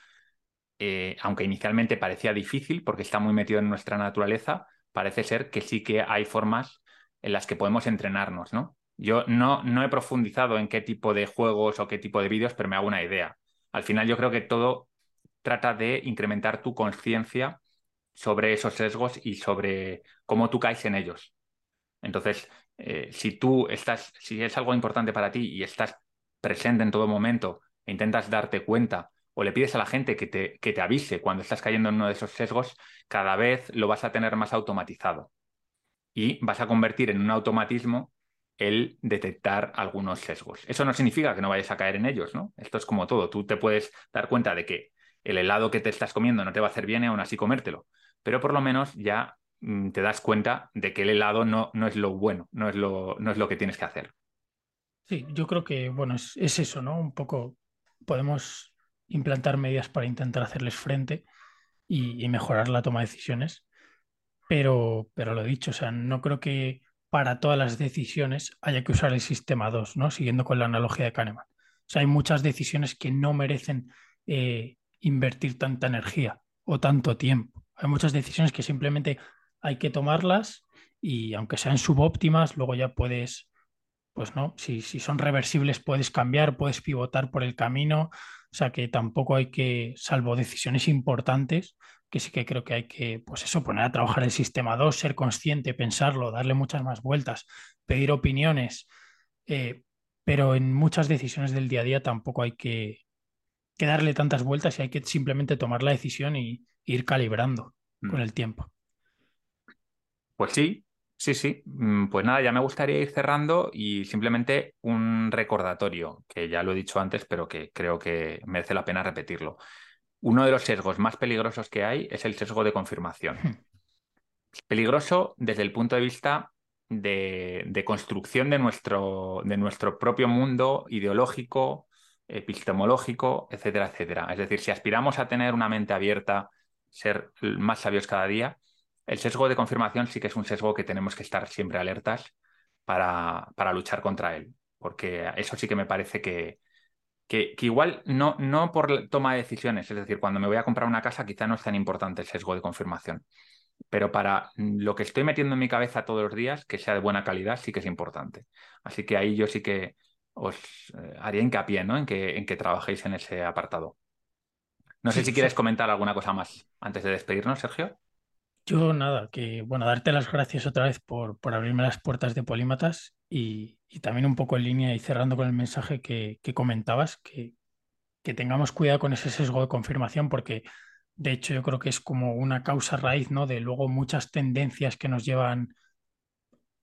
eh, aunque inicialmente parecía difícil porque está muy metido en nuestra naturaleza, parece ser que sí que hay formas en las que podemos entrenarnos, ¿no? Yo no, no he profundizado en qué tipo de juegos o qué tipo de vídeos, pero me hago una idea. Al final yo creo que todo trata de incrementar tu conciencia sobre esos sesgos y sobre cómo tú caes en ellos. Entonces, eh, si tú estás, si es algo importante para ti y estás presente en todo momento e intentas darte cuenta o le pides a la gente que te, que te avise cuando estás cayendo en uno de esos sesgos, cada vez lo vas a tener más automatizado y vas a convertir en un automatismo el detectar algunos sesgos. Eso no significa que no vayas a caer en ellos, ¿no? Esto es como todo. Tú te puedes dar cuenta de que el helado que te estás comiendo no te va a hacer bien y aún así comértelo. Pero por lo menos ya mm, te das cuenta de que el helado no, no es lo bueno, no es lo, no es lo que tienes que hacer. Sí, yo creo que, bueno, es, es eso, ¿no? Un poco podemos implantar medidas para intentar hacerles frente y, y mejorar la toma de decisiones. Pero, pero lo dicho, o sea, no creo que para todas las decisiones haya que usar el sistema 2, ¿no? Siguiendo con la analogía de Kahneman. O sea, hay muchas decisiones que no merecen eh, invertir tanta energía o tanto tiempo. Hay muchas decisiones que simplemente hay que tomarlas y aunque sean subóptimas, luego ya puedes, pues no, si, si son reversibles puedes cambiar, puedes pivotar por el camino. O sea que tampoco hay que, salvo decisiones importantes, que sí que creo que hay que, pues eso, poner a trabajar el sistema 2, ser consciente, pensarlo, darle muchas más vueltas, pedir opiniones, eh, pero en muchas decisiones del día a día tampoco hay que, darle tantas vueltas y hay que simplemente tomar la decisión y, ir calibrando mm. con el tiempo. Pues sí, sí, sí. Mm, pues nada, ya me gustaría ir cerrando y simplemente un recordatorio, que ya lo he dicho antes, pero que creo que merece la pena repetirlo uno de los sesgos más peligrosos que hay es el sesgo de confirmación. Hmm. Peligroso desde el punto de vista de, construcción de nuestro, de nuestro, propio mundo ideológico, epistemológico, etcétera, etcétera. Es decir, si aspiramos a tener una mente abierta, ser más sabios cada día, el sesgo de confirmación sí que es un sesgo que tenemos que estar siempre alertas para, para luchar contra él, porque eso sí que me parece que, que, igual no, no por toma de decisiones, es decir, cuando me voy a comprar una casa quizá no es tan importante el sesgo de confirmación, pero para lo que estoy metiendo en mi cabeza todos los días, que sea de buena calidad, sí que es importante. Así que ahí yo sí que os eh, haría hincapié ¿no? en, que, en que trabajéis en ese apartado. No sé si quieres comentar alguna cosa más antes de despedirnos, Sergio. Yo nada, que bueno, darte las gracias otra vez por, por abrirme las puertas de Polímatas y, también un poco en línea y cerrando con el mensaje que, comentabas, que, que, tengamos cuidado con ese sesgo de confirmación porque de hecho yo creo que es como una causa raíz, ¿no? De luego muchas tendencias que nos llevan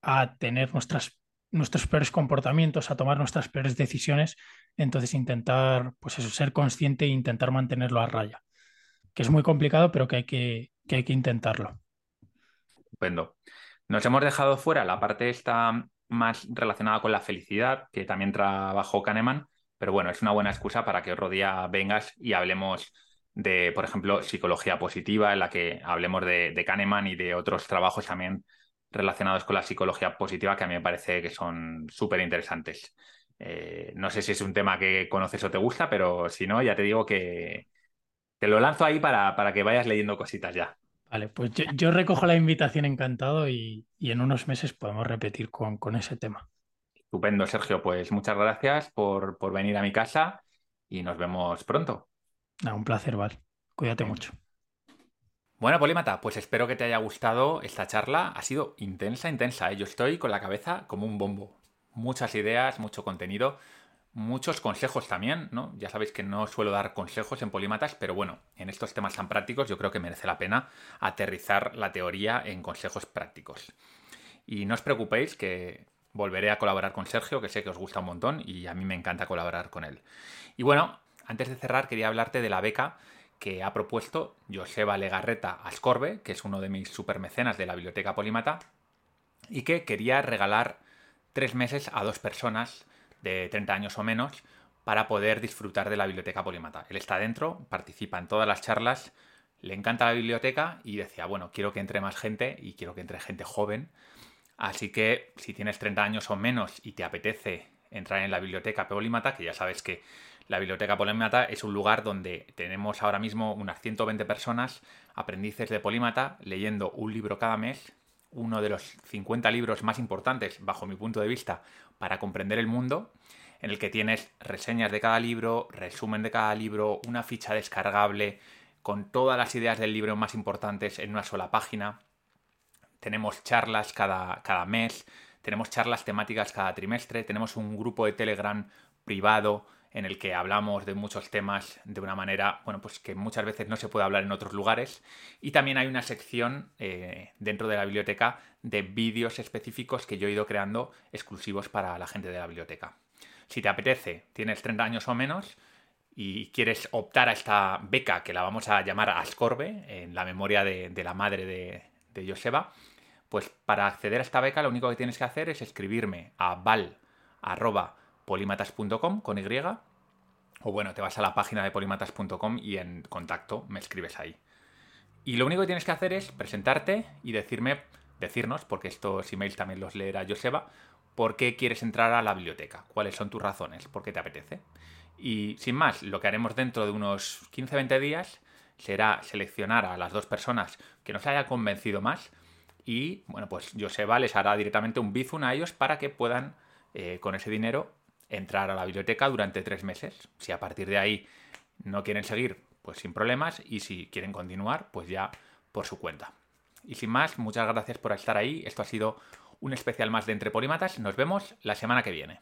a tener nuestras, nuestros peores comportamientos, a tomar nuestras peores decisiones, entonces intentar, pues eso, ser consciente e intentar mantenerlo a raya, que es muy complicado, pero que hay que que hay que intentarlo. Estupendo. Nos hemos dejado fuera la parte esta más relacionada con la felicidad, que también trabajó Kahneman, pero bueno, es una buena excusa para que otro día vengas y hablemos de, por ejemplo, psicología positiva, en la que hablemos de, Kahneman y de otros trabajos también relacionados con la psicología positiva que a mí me parece que son súper interesantes. Eh, no sé si es un tema que conoces o te gusta, pero si no, ya te digo que te lo lanzo ahí para, para que vayas leyendo cositas ya. Vale, pues yo, recojo la invitación encantado y, en unos meses podemos repetir con, con, ese tema. Estupendo, Sergio. Pues muchas gracias por, por venir a mi casa y nos vemos pronto. un placer, Val. Cuídate mucho. Bueno, Polímata, pues espero que te haya gustado esta charla. Ha sido intensa, intensa. ¿eh? Yo estoy con la cabeza como un bombo. Muchas ideas, mucho contenido muchos consejos también, ¿no? Ya sabéis que no suelo dar consejos en polímatas, pero bueno, en estos temas tan prácticos yo creo que merece la pena aterrizar la teoría en consejos prácticos. Y no os preocupéis que volveré a colaborar con Sergio, que sé que os gusta un montón y a mí me encanta colaborar con él. Y bueno, antes de cerrar quería hablarte de la beca que ha propuesto Joseba Legarreta Ascorbe, que es uno de mis supermecenas de la Biblioteca Polímata, y que quería regalar tres meses a dos personas de 30 años o menos para poder disfrutar de la biblioteca Polimata. Él está dentro, participa en todas las charlas, le encanta la biblioteca y decía, bueno, quiero que entre más gente y quiero que entre gente joven. Así que si tienes 30 años o menos y te apetece entrar en la biblioteca Polimata, que ya sabes que la biblioteca Polimata es un lugar donde tenemos ahora mismo unas 120 personas, aprendices de Polímata, leyendo un libro cada mes, uno de los 50 libros más importantes, bajo mi punto de vista, para comprender el mundo, en el que tienes reseñas de cada libro, resumen de cada libro, una ficha descargable con todas las ideas del libro más importantes en una sola página. Tenemos charlas cada, cada mes, tenemos charlas temáticas cada trimestre, tenemos un grupo de Telegram privado en el que hablamos de muchos temas de una manera, bueno, pues que muchas veces no se puede hablar en otros lugares. Y también hay una sección eh, dentro de la biblioteca de vídeos específicos que yo he ido creando exclusivos para la gente de la biblioteca. Si te apetece, tienes 30 años o menos y quieres optar a esta beca que la vamos a llamar Ascorbe, en la memoria de, la madre de, de Joseba, pues para acceder a esta beca lo único que tienes que hacer es escribirme a val polimatas.com con Y. O bueno, te vas a la página de polimatas.com y en contacto me escribes ahí. Y lo único que tienes que hacer es presentarte y decirme, decirnos, porque estos emails también los leerá Joseba, por qué quieres entrar a la biblioteca, cuáles son tus razones, por qué te apetece. Y sin más, lo que haremos dentro de unos 15-20 días será seleccionar a las dos personas que nos haya convencido más y, bueno, pues Joseba les hará directamente un bizun a ellos para que puedan, eh, con ese dinero, entrar a la biblioteca durante tres meses. Si a partir de ahí no quieren seguir, pues sin problemas. Y si quieren continuar, pues ya por su cuenta. Y sin más, muchas gracias por estar ahí. Esto ha sido un especial más de Entre Polímatas. Nos vemos la semana que viene.